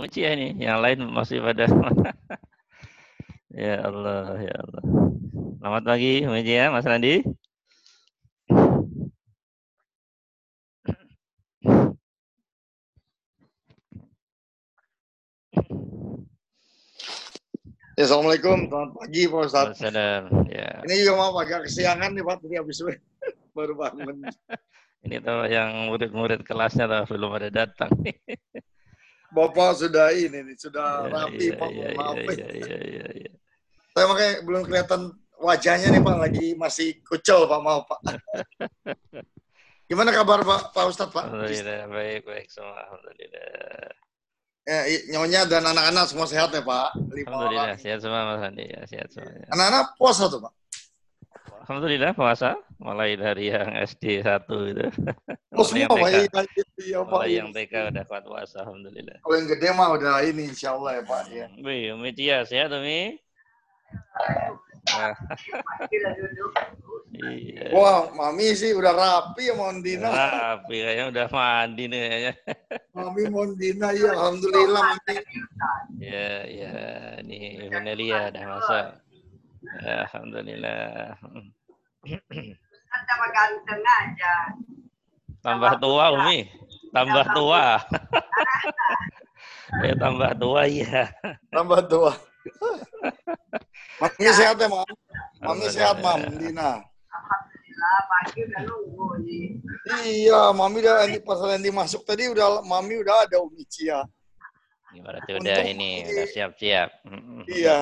Uci ya ini, yang lain masih pada Ya Allah, ya Allah. Selamat pagi, Uci ya, Mas Randi. Ya, Assalamualaikum, selamat pagi Pak. Assalamualaikum. Ya. Ini juga mau agak kesiangan nih Pak, tadi habis baru bangun. Ini tuh yang murid-murid kelasnya tuh belum ada datang. Bapak sudah ini nih, sudah Ya, rapi ya, Pak, ya, maaf. ya, ya, ya, ya, ya. Saya makanya belum kelihatan wajahnya nih Pak, lagi masih kucel Pak, maaf Pak. Gimana kabar Pak, Pak Ustadz Pak? Alhamdulillah, baik, baik semua. Alhamdulillah. Ya, nyonya dan anak-anak semua sehat ya Pak? Lima Alhamdulillah, orang. sehat semua Mas Randi. Ya, sehat semuanya. Anak-anak puasa tuh Pak? Alhamdulillah puasa mulai dari yang SD 1 itu. Oh Mulai yang semua Pak, TK. iya, iya, Pak. Mulai yang TK udah kuat puasa alhamdulillah. Kalau yang gede mah udah ini insya Allah ya Pak. Ya. Umi, Umi Tia, sehat Umi? Ah. Iya. Wah, Mami sih udah rapi ya Mondina. Rapi kayaknya udah mandi nih kayaknya. Mami Mondina, ya Alhamdulillah Mami. Ya, ya, ini Ibu Nelia udah masuk. Ya, alhamdulillah. Kan sama ganteng aja. Tambah tua Umi, tambah tua. ya tambah tua iya. Tambah tua. Mami sehat ya, Mam? Mami sehat, Mam, Dina. Alhamdulillah, pagi udah nunggu nih. Iya, Mami udah ini pas Randy masuk tadi udah Mami udah ada Umi Cia. Ini berarti udah Untung ini, udah siap-siap. Iya.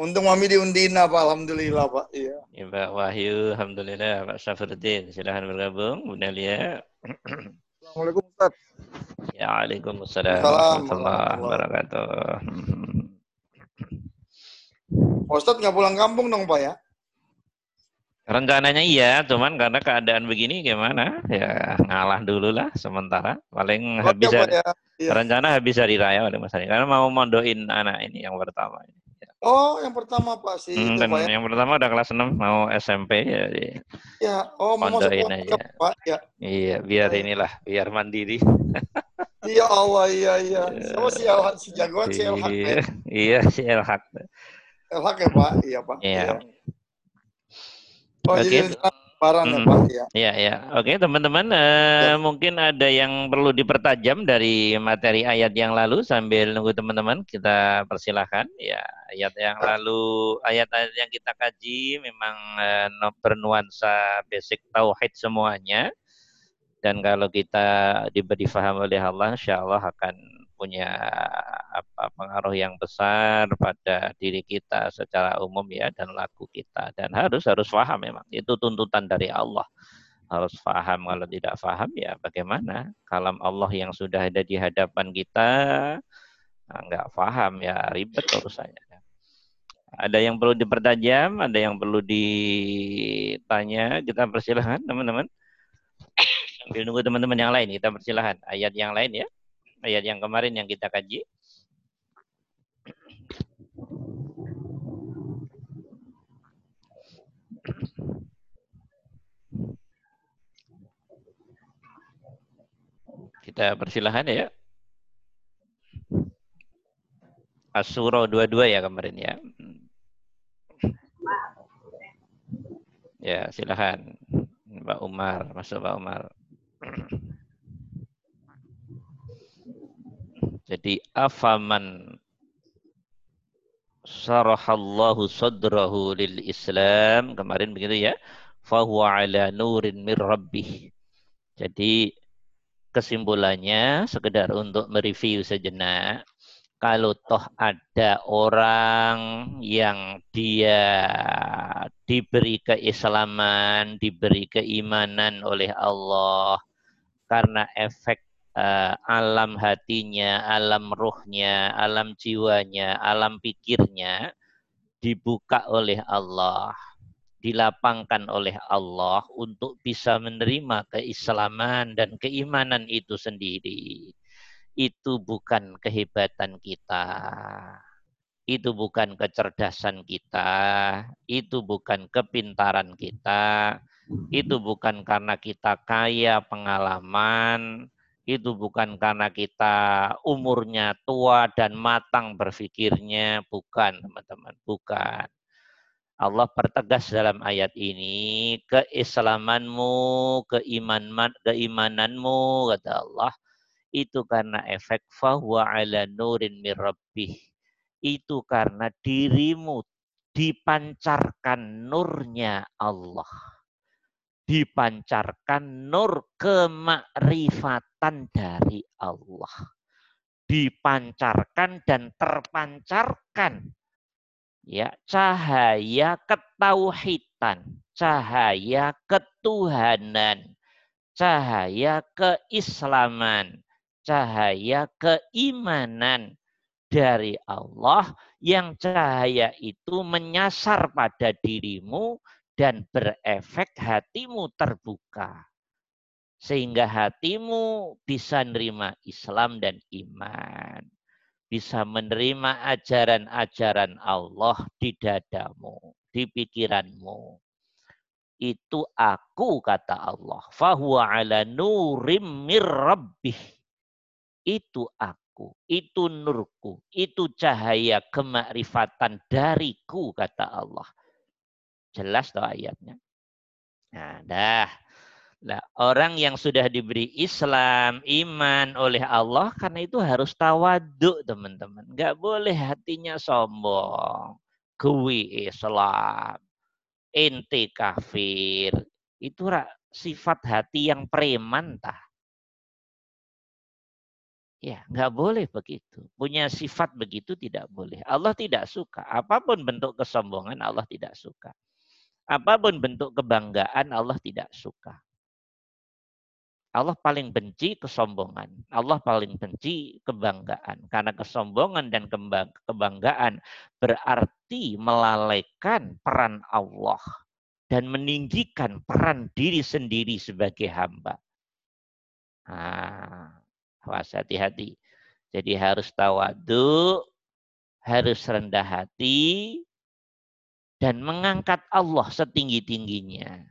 Untung Mami di Undina, Pak. Alhamdulillah, Pak. Iya. Ya, Pak Wahyu, Alhamdulillah. Pak Syafruddin, silahkan bergabung. Bu Nelia. Assalamualaikum, Ustaz. Ya, Waalaikumsalam warahmatullahi wabarakatuh. Ustaz nggak pulang kampung dong, Pak ya? Rencananya iya, cuman karena keadaan begini gimana? Ya ngalah dulu lah sementara. Paling Oke, habis Pak hari, ya. Iya. rencana habis hari raya oleh Mas Hari. Karena mau mondoin anak ini yang pertama. Oh, yang pertama, Pak. Si Hmm, itu, Pak ya. yang pertama udah kelas 6 mau SMP jadi Ya, oh, mau masuk aja. Pak. Ya. iya biar Oh. inilah biar mandiri. Iya Allah, iya, iya. Ya. Sama si Elhak, si jagoan si Elhak. Iya, ya. iya si Elhak. Elhak ya, Pak? Iya, Pak. Iya. Oh, Oke. jadi lebaran ya, Mm. Pak? Iya. Ya, ya. Oke, teman-teman, eh, mungkin ada yang perlu dipertajam dari materi ayat yang lalu sambil nunggu teman-teman kita persilahkan. Ya, ayat yang lalu, ayat-ayat yang kita kaji memang no- bernuansa basic tauhid semuanya. Dan kalau kita diberi faham oleh Allah, insya Allah akan punya apa pengaruh yang besar pada diri kita secara umum ya dan laku kita. Dan harus harus paham memang. Itu tuntutan dari Allah. Harus paham kalau tidak paham ya bagaimana? Kalam Allah yang sudah ada di hadapan kita nah, nggak paham ya ribet urusannya. Ada yang perlu dipertajam ada yang perlu ditanya. Kita persilahkan teman-teman. Sambil nunggu teman-teman yang lain. Kita persilahkan. Ayat yang lain ya ayat yang kemarin yang kita kaji kita persilahkan ya Asuro 22 ya kemarin ya. Ya, silahkan. Pak Umar, masuk Pak Umar. Jadi afaman syarahallahu sadrahu lil Islam kemarin begitu ya. Fahuwa ala nurin mir rabbih. Jadi kesimpulannya sekedar untuk mereview sejenak kalau toh ada orang yang dia diberi keislaman, diberi keimanan oleh Allah karena efek eh, alam hatinya, alam ruhnya, alam jiwanya, alam pikirnya dibuka oleh Allah, dilapangkan oleh Allah untuk bisa menerima keislaman dan keimanan itu sendiri. Itu bukan kehebatan kita. Itu bukan kecerdasan kita, itu bukan kepintaran kita, itu bukan karena kita kaya pengalaman, Itu bukan karena kita umurnya tua dan matang berpikirnya, bukan teman-teman, bukan. Allah pertegas dalam ayat ini keislamanmu, keimanan, keimananmu kata Allah itu karena efek fahuwa ala nurin mirabbih. Itu karena dirimu dipancarkan nurnya Allah dipancarkan nur kemakrifatan dari Allah. Dipancarkan dan terpancarkan ya cahaya ketauhidan, cahaya ketuhanan, cahaya keislaman, cahaya keimanan dari Allah yang cahaya itu menyasar pada dirimu dan berefek hatimu terbuka. Sehingga hatimu bisa menerima Islam dan iman. Bisa menerima ajaran-ajaran Allah di dadamu, di pikiranmu. Itu aku, kata Allah. Fahuwa ala nurim mirrabbih. Itu aku, itu nurku, itu cahaya kemakrifatan dariku, kata Allah Jelas toh ayatnya. Nah, dah. Nah, orang yang sudah diberi Islam, iman oleh Allah, karena itu harus tawaduk, teman-teman. Enggak boleh hatinya sombong. Kui Islam. Ente kafir. Itu sifat hati yang preman, tah. Ya, nggak boleh begitu. Punya sifat begitu tidak boleh. Allah tidak suka. Apa pun bentuk kesombongan Allah tidak suka. Apa pun bentuk kebanggaan Allah tidak suka. Allah paling benci kesombongan. Allah paling benci kebanggaan. Karena kesombongan dan kebanggaan berarti melalaikan peran Allah dan meninggikan peran diri sendiri sebagai hamba. Nah, awas hati-hati. Jadi harus tawadu, harus rendah hati, dan mengangkat Allah setinggi-tingginya.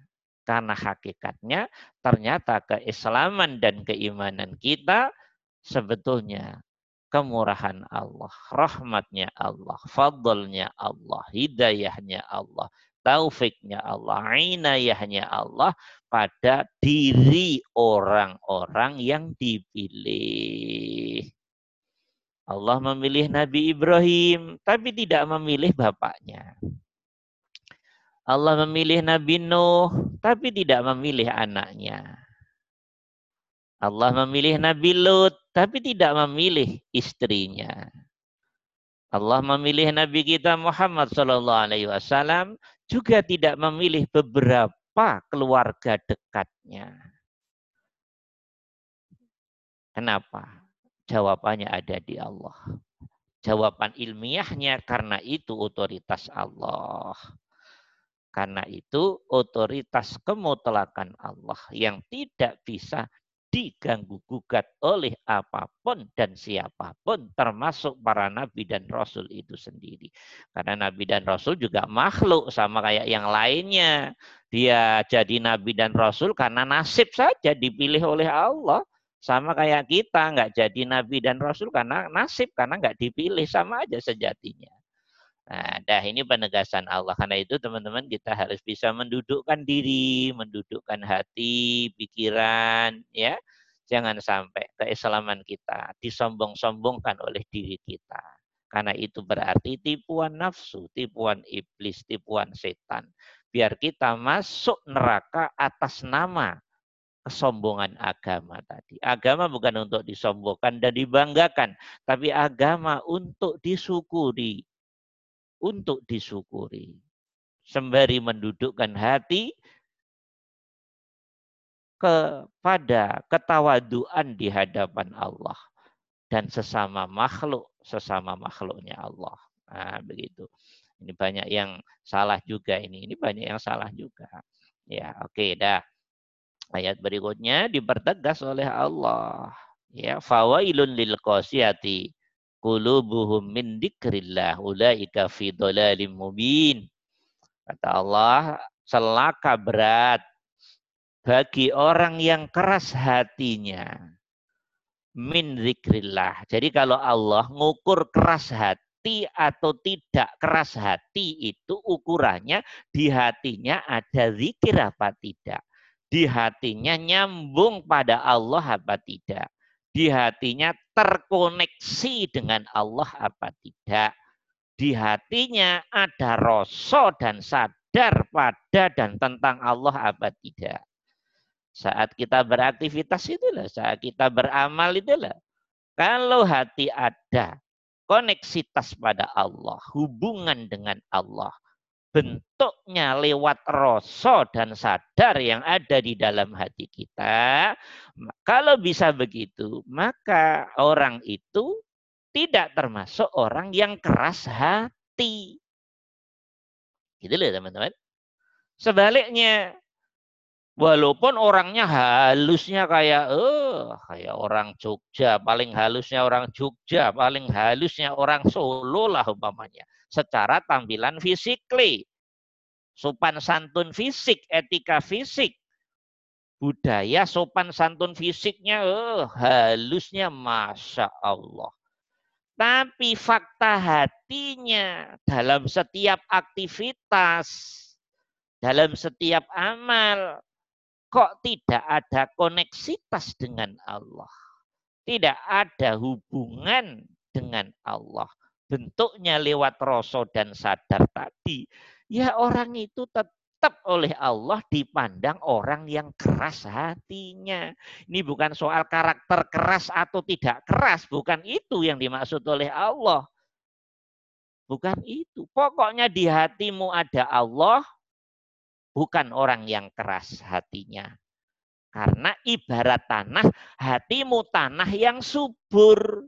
Karena hakikatnya ternyata keislaman dan keimanan kita sebetulnya kemurahan Allah, rahmatnya Allah, fadlnya Allah, hidayahnya Allah, taufiknya Allah, inayahnya Allah pada diri orang-orang yang dipilih. Allah memilih Nabi Ibrahim, tapi tidak memilih bapaknya. Allah memilih Nabi Nuh, tapi tidak memilih anaknya. Allah memilih Nabi Lut, tapi tidak memilih istrinya. Allah memilih Nabi kita Muhammad Wasallam juga tidak memilih beberapa keluarga dekatnya. Kenapa? Jawabannya ada di Allah. Jawaban ilmiahnya karena itu otoritas Allah. Karena itu otoritas kemutlakan Allah yang tidak bisa diganggu gugat oleh apa pun dan siapa pun termasuk para nabi dan rasul itu sendiri. Karena nabi dan rasul juga makhluk sama kayak yang lainnya. Dia jadi nabi dan rasul karena nasib saja dipilih oleh Allah. Sama kayak kita nggak jadi nabi dan rasul karena nasib karena nggak dipilih sama aja sejatinya. Nah, dah ini penegasan Allah. Karena itu teman-teman kita harus bisa mendudukkan diri, mendudukkan hati, pikiran, ya. Jangan sampai keislaman kita disombong-sombongkan oleh diri kita. Karena itu berarti tipuan nafsu, tipuan iblis, tipuan setan. Biar kita masuk neraka atas nama kesombongan agama tadi. Agama bukan untuk disombongkan dan dibanggakan, tapi agama untuk disyukuri, untuk disyukuri. Sembari mendudukkan hati kepada ketawaduan di hadapan Allah dan sesama makhluk, sesama makhluknya Allah. Nah, begitu. Ini banyak yang salah juga ini. Ini banyak yang salah juga. Ya, oke okay, dah. Ayat berikutnya dipertegas oleh Allah. Ya, fawailun lil qasiyati qulubuhum min dzikrillah ulaika fi dhalalim mubin. Kata Allah, celaka berat bagi orang yang keras hatinya. min zikrillah. Jadi kalau Allah ngukur keras hati atau tidak keras hati itu ukurannya di hatinya ada zikir apa tidak. Di hatinya nyambung pada Allah apa tidak. Di hatinya terkoneksi dengan Allah apa tidak. Di hatinya ada rasa dan sadar pada dan tentang Allah apa tidak. Saat kita beraktivitas itulah, saat kita beramal itulah. Kalau hati ada koneksitas pada Allah, hubungan dengan Allah, bentuknya lewat rasa dan sadar yang ada di dalam hati kita. Kalau bisa begitu, maka orang itu tidak termasuk orang yang keras hati. Gitu loh teman-teman. Sebaliknya, Walaupun orangnya halusnya kayak eh kayak orang Jogja, paling halusnya orang Jogja, paling halusnya orang Solo lah umpamanya. Secara tampilan fisikly. Sopan santun fisik, etika fisik. Budaya sopan santun fisiknya eh halusnya Masya Allah. Tapi fakta hatinya dalam setiap aktivitas, dalam setiap amal, kok tidak ada koneksitas dengan Allah. Tidak ada hubungan dengan Allah. Bentuknya lewat rasa dan sadar tadi. Ya orang itu tetap oleh Allah dipandang orang yang keras hatinya. Ini bukan soal karakter keras atau tidak keras. Bukan itu yang dimaksud oleh Allah. Bukan itu. Pokoknya di hatimu ada Allah, bukan orang yang keras hatinya. Karena ibarat tanah, hatimu tanah yang subur.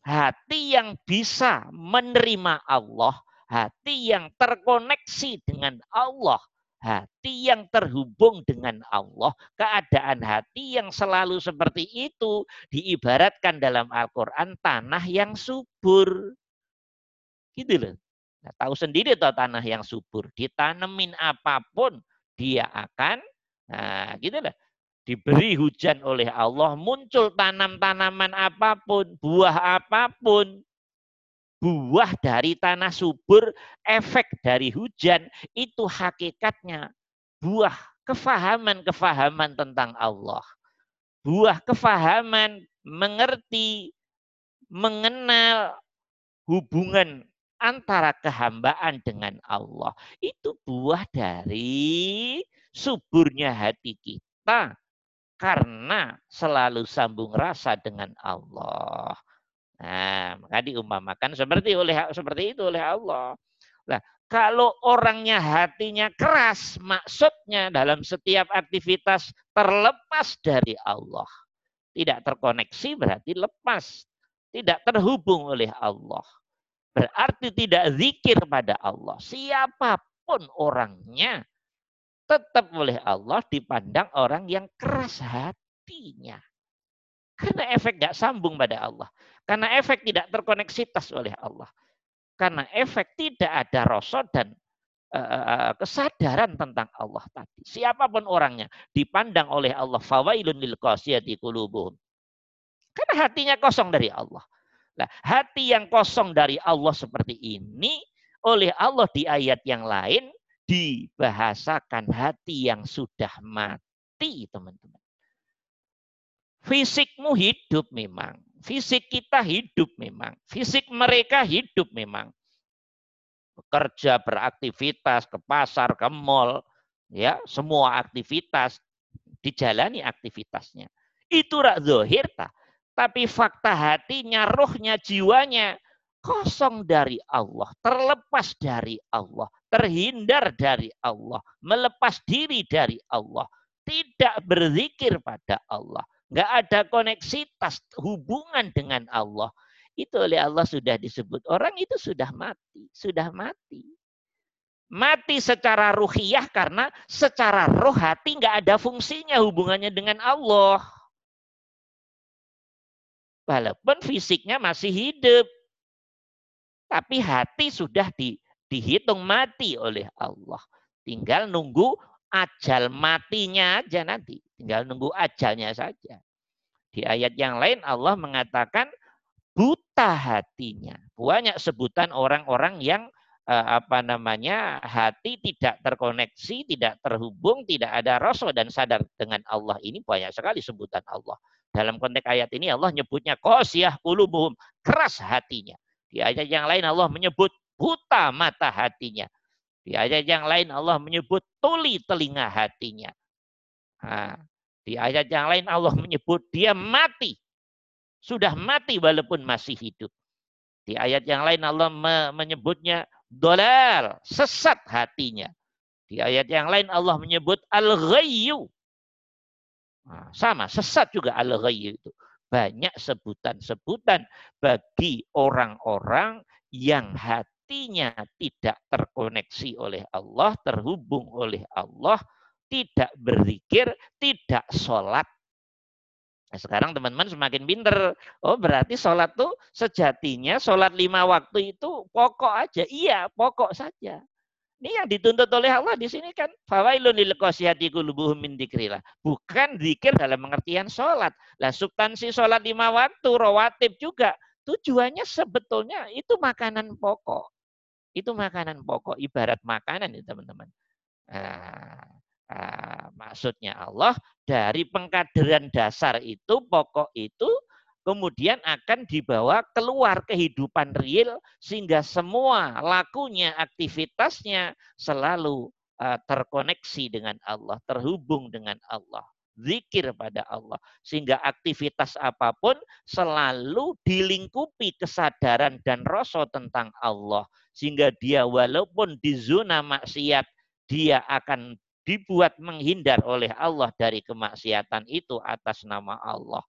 Hati yang bisa menerima Allah, hati yang terkoneksi dengan Allah, hati yang terhubung dengan Allah, keadaan hati yang selalu seperti itu diibaratkan dalam Al-Quran tanah yang subur. Gitu loh. Nah, tahu sendiri toh tanah yang subur, ditanemin apa pun dia akan nah gitu lah. Diberi hujan oleh Allah, muncul tanam-tanaman apa pun, buah apa pun, buah dari tanah subur, efek dari hujan itu hakikatnya buah kefahaman-kefahaman tentang Allah. Buah kefahaman mengerti, mengenal hubungan antara kehambaan dengan Allah itu buah dari suburnya hati kita karena selalu sambung rasa dengan Allah. Nah, maka diumpamakan seperti oleh seperti itu oleh Allah. Nah, kalau orangnya hatinya keras, maksudnya dalam setiap aktivitas terlepas dari Allah. Tidak terkoneksi berarti lepas. Tidak terhubung oleh Allah. Berarti tidak zikir pada Allah. Siapa pun orangnya, tetap oleh Allah dipandang orang yang keras hatinya. Karena efek gak sambung pada Allah. Karena efek tidak terkoneksitas oleh Allah. Karena efek tidak ada rasa dan uh, kesadaran tentang Allah tadi. Siapa pun orangnya dipandang oleh Allah fawailun lil qasiyati qulubuhum. Karena hatinya kosong dari Allah. Nah, hati yang kosong dari Allah seperti ini oleh Allah di ayat yang lain dibahasakan hati yang sudah mati, teman-teman. Fisikmu hidup memang, fisik kita hidup memang, fisik mereka hidup memang. Bekerja, beraktivitas, ke pasar, ke mall, ya, semua aktivitas dijalani aktivitasnya. Itu rak tak? Tapi fakta hatinya, rohnya, jiwanya kosong dari Allah, terlepas dari Allah, terhindar dari Allah, melepas diri dari Allah, tidak berzikir pada Allah, nggak ada koneksitas hubungan dengan Allah. Itu oleh Allah sudah disebut orang itu sudah mati, sudah mati. Mati secara ruhiyah karena secara roh hati nggak ada fungsinya hubungannya dengan Allah. Walaupun fisiknya masih hidup. Tapi hati sudah di, dihitung mati oleh Allah. Tinggal nunggu ajal matinya aja nanti. Tinggal nunggu ajalnya saja. Di ayat yang lain Allah mengatakan buta hatinya. Banyak sebutan orang-orang yang apa namanya hati tidak terkoneksi, tidak terhubung, tidak ada rasa dan sadar dengan Allah. Ini banyak sekali sebutan Allah. Dalam konteks ayat ini Allah nyebutnya qasiyah qulubuhum, keras hatinya. Di ayat yang lain Allah menyebut buta mata hatinya. Di ayat yang lain Allah menyebut tuli telinga hatinya. Nah, di ayat yang lain Allah menyebut dia mati. Sudah mati walaupun masih hidup. Di ayat yang lain Allah menyebutnya dolal, sesat hatinya. Di ayat yang lain Allah menyebut al-ghayyu, Nah, sama, sesat juga al-ghayy itu. Banyak sebutan-sebutan bagi orang-orang yang hatinya tidak terkoneksi oleh Allah, terhubung oleh Allah, tidak berzikir, tidak sholat. Nah, sekarang teman-teman semakin pinter. Oh berarti sholat tuh sejatinya sholat lima waktu itu pokok aja. Iya pokok saja. Ini yang dituntut oleh Allah di sini kan fawailun lil qasiyati qulubuhum min dzikrillah. Bukan zikir dalam pengertian sholat. Lah substansi sholat lima waktu, rawatib juga. Tujuannya sebetulnya itu makanan pokok. Itu makanan pokok, ibarat makanan ya teman-teman. Nah, nah, maksudnya Allah dari pengkaderan dasar itu, pokok itu kemudian akan dibawa keluar kehidupan real sehingga semua lakunya, aktivitasnya selalu uh, terkoneksi dengan Allah, terhubung dengan Allah, zikir pada Allah. Sehingga aktivitas apa pun selalu dilingkupi kesadaran dan rasa tentang Allah. Sehingga dia walaupun di zona maksiat dia akan dibuat menghindar oleh Allah dari kemaksiatan itu atas nama Allah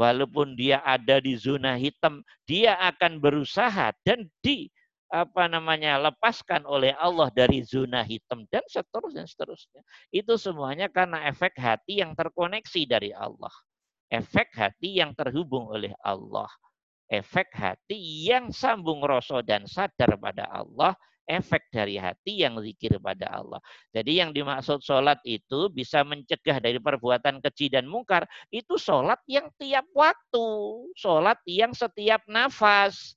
Walaupun dia ada di zona hitam, dia akan berusaha dan di apa namanya lepaskan oleh Allah dari zona hitam dan seterusnya seterusnya. Itu semuanya karena efek hati yang terkoneksi dari Allah. Efek hati yang terhubung oleh Allah. Efek hati yang sambung rasa dan sadar pada Allah efek dari hati yang zikir pada Allah. Jadi yang dimaksud sholat itu bisa mencegah dari perbuatan keji dan mungkar. Itu sholat yang tiap waktu. Sholat yang setiap nafas.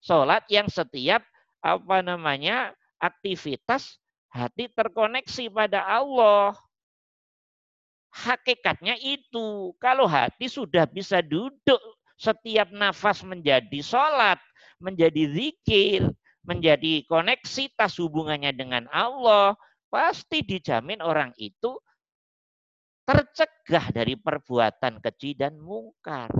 Sholat yang setiap apa namanya aktivitas hati terkoneksi pada Allah. Hakikatnya itu. Kalau hati sudah bisa duduk setiap nafas menjadi sholat, menjadi zikir, menjadi koneksitas hubungannya dengan Allah, pasti dijamin orang itu tercegah dari perbuatan keji dan mungkar.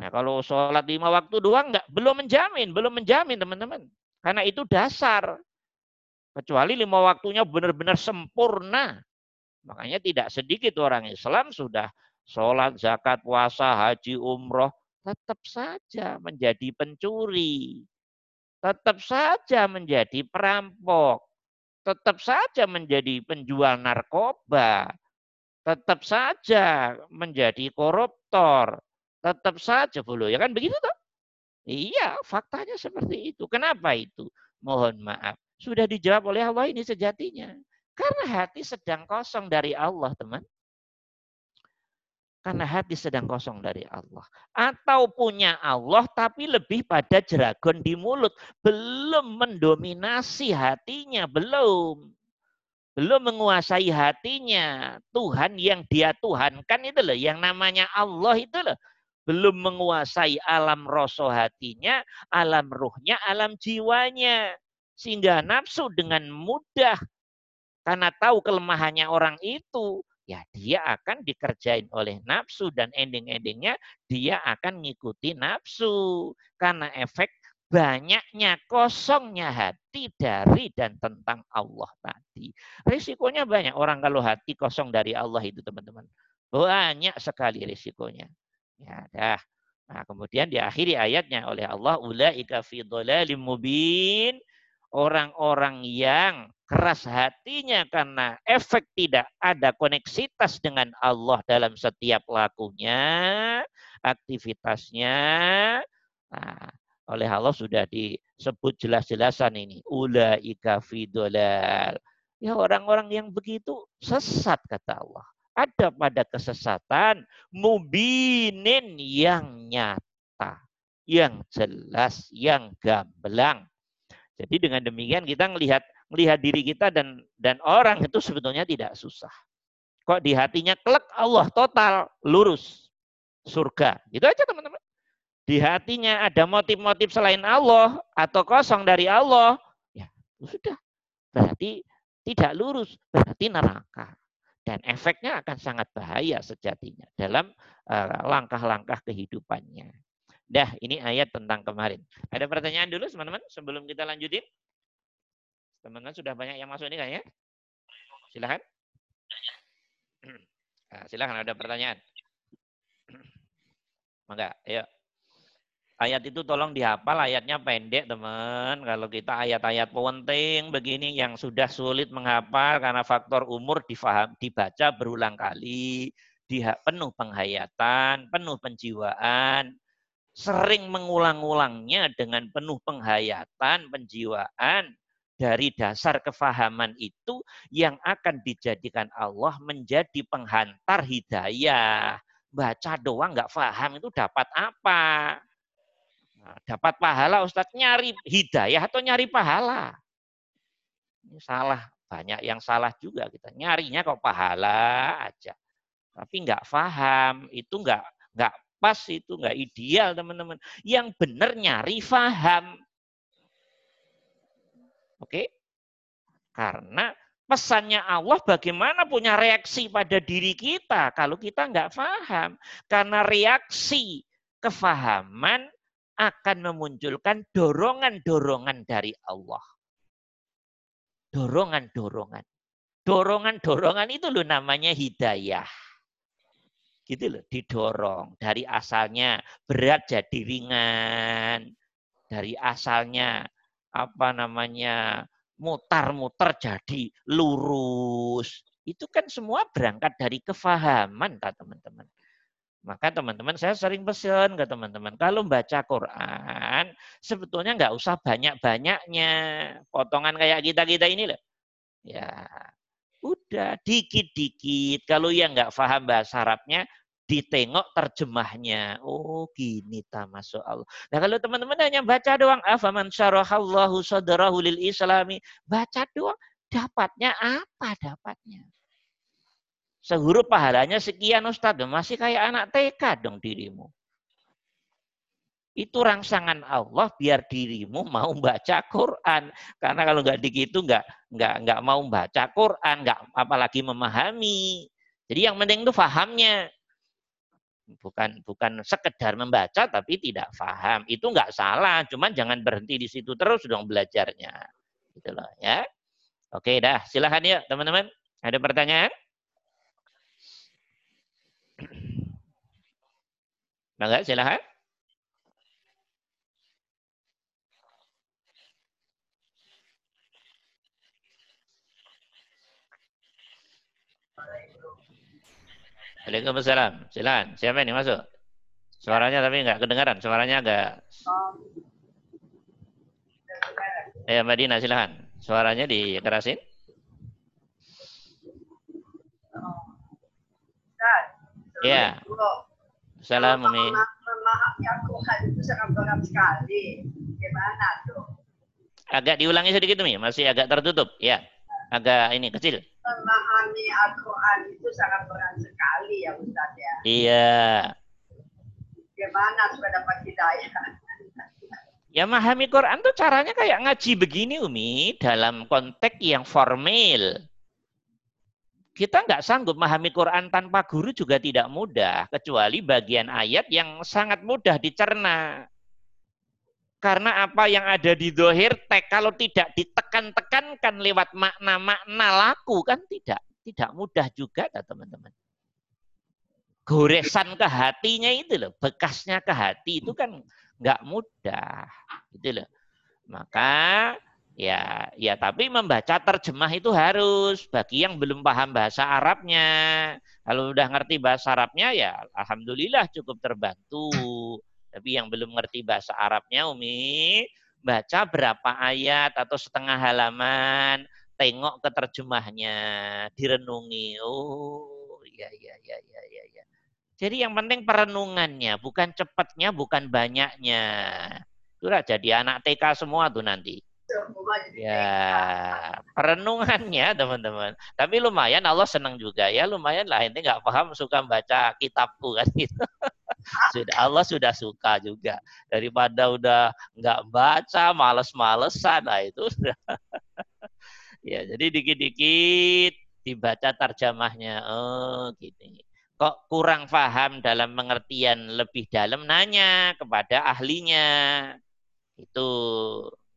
Nah kalau sholat lima waktu doang nggak belum menjamin, belum menjamin teman-teman. Karena itu dasar. Kecuali lima waktunya benar-benar sempurna. Makanya tidak sedikit orang Islam sudah sholat, zakat, puasa, haji, umroh. Tetap saja menjadi pencuri tetap saja menjadi perampok, tetap saja menjadi penjual narkoba, tetap saja menjadi koruptor, tetap saja bulu ya kan begitu toh? Iya, faktanya seperti itu. Kenapa itu? Mohon maaf. Sudah dijawab oleh Allah ini sejatinya. Karena hati sedang kosong dari Allah, teman. Karena hati sedang kosong dari Allah. Atau punya Allah tapi lebih pada jeragon di mulut. Belum mendominasi hatinya. Belum. Belum menguasai hatinya. Tuhan yang dia Tuhankan itu loh. Yang namanya Allah itu loh. Belum menguasai alam rasa hatinya, alam ruhnya, alam jiwanya. Sehingga nafsu dengan mudah. Karena tahu kelemahannya orang itu ya dia akan dikerjain oleh nafsu dan ending-endingnya dia akan ngikuti nafsu karena efek banyaknya kosongnya hati dari dan tentang Allah tadi. Risikonya banyak orang kalau hati kosong dari Allah itu teman-teman. Banyak sekali risikonya. Ya, dah. Nah, kemudian diakhiri ayatnya oleh Allah ulaika fi mubin orang-orang yang keras hatinya karena efek tidak ada koneksitas dengan Allah dalam setiap lakunya, aktivitasnya. Nah, oleh Allah sudah disebut jelas-jelasan ini. Ulaika fidolal. Ya orang-orang yang begitu sesat kata Allah. ada pada kesesatan mubinin yang nyata, yang jelas, yang gamblang. Jadi dengan demikian kita melihat melihat diri kita dan dan orang itu sebetulnya tidak susah. Kok di hatinya kelek Allah total lurus surga. Gitu aja teman-teman. Di hatinya ada motif-motif selain Allah atau kosong dari Allah, ya sudah. Berarti tidak lurus, berarti neraka dan efeknya akan sangat bahaya sejatinya dalam eh, langkah-langkah kehidupannya. Dah, ini ayat tentang kemarin. Ada pertanyaan dulu teman-teman sebelum kita lanjutin? Teman-teman sudah banyak yang masuk ini kayaknya. Silahkan. Nah, silahkan ada pertanyaan. Mangga, ayo. Ayat itu tolong dihafal, ayatnya pendek teman. Kalau kita ayat-ayat penting begini yang sudah sulit menghafal karena faktor umur difaham, dibaca berulang kali, penuh penghayatan, penuh penjiwaan, sering mengulang-ulangnya dengan penuh penghayatan, penjiwaan, dari dasar kefahaman itu yang akan dijadikan Allah menjadi penghantar hidayah. Baca doang nggak paham itu dapat apa? Nah, dapat pahala Ustadz nyari hidayah atau nyari pahala? Ini salah, banyak yang salah juga kita. Nyarinya kok pahala aja. Tapi nggak paham, itu nggak nggak pas, itu nggak ideal teman-teman. Yang benar nyari paham. Oke? Karena pesannya Allah bagaimana punya reaksi pada diri kita kalau kita nggak paham. Karena reaksi kefahaman akan memunculkan dorongan-dorongan dari Allah. Dorongan-dorongan. Dorongan-dorongan itu loh namanya hidayah. Gitu loh, didorong. Dari asalnya berat jadi ringan. Dari asalnya apa namanya mutar-mutar jadi lurus. Itu kan semua berangkat dari kefahaman, kata teman-teman. Maka teman-teman saya sering pesan ke teman-teman, kalau baca Quran sebetulnya nggak usah banyak-banyaknya. Potongan kayak kita-kita ini loh. Ya, udah dikit-dikit. Kalau yang nggak paham bahasa Arabnya, ditengok terjemahnya. Oh gini ta masuk Allah. Nah kalau teman-teman hanya baca doang, afaman syarahallahu sadrahu lil islami. Baca doang, dapatnya apa dapatnya? Sehuruf pahalanya sekian Ustaz. Masih kayak anak TK dong dirimu. Itu rangsangan Allah biar dirimu mau baca Quran. Karena kalau nggak begitu nggak nggak nggak mau baca Quran, nggak apalagi memahami. Jadi yang penting itu fahamnya. Bukan bukan sekedar membaca tapi tidak faham. Itu nggak salah, cuman jangan berhenti di situ terus dong belajarnya. Gitu loh ya. Oke dah, silahkan ya teman-teman. Ada pertanyaan? Mangga silahkan. Waalaikumsalam. Silakan. Siapa ini masuk? Suaranya tapi nggak kedengaran. Suaranya agak. Ya, Mbak Dina, silakan. Suaranya dikerasin. Ya. Salam Umi. Sekali. Gimana tuh? Agak diulangi sedikit Umi, masih agak tertutup. Ya, agak ini kecil. Memahami Al-Quran itu sangat berat sekali ya Ustaz ya. Iya. Gimana supaya dapat hidayah? Ya memahami Quran tuh caranya kayak ngaji begini Umi dalam konteks yang formal. Kita nggak sanggup memahami Quran tanpa guru juga tidak mudah, kecuali bagian ayat yang sangat mudah dicerna. Karena apa yang ada di dohir tek kalau tidak ditekan-tekankan lewat makna-makna laku kan tidak tidak mudah juga teman-teman. Goresan ke hatinya itu loh, bekasnya ke hati itu kan nggak mudah, gitu loh. Maka Ya, ya tapi membaca terjemah itu harus bagi yang belum paham bahasa Arabnya. Kalau udah ngerti bahasa Arabnya ya alhamdulillah cukup terbantu. Tapi yang belum ngerti bahasa Arabnya Umi, baca berapa ayat atau setengah halaman, tengok ke terjemahnya, direnungi. Oh, iya, iya, iya, iya, iya. Ya. Jadi yang penting perenungannya, bukan cepatnya, bukan banyaknya. Sudah jadi anak TK semua tuh nanti. Ya, perenungannya teman-teman. Tapi lumayan Allah senang juga ya, lumayan lah. Ini nggak paham suka baca kitabku kan gitu. sudah Allah sudah suka juga daripada udah nggak baca, males-malesan, nah itu sudah. ya, jadi dikit-dikit dibaca terjemahnya. Oh, gini. Kok kurang paham dalam pengertian lebih dalam nanya kepada ahlinya. Itu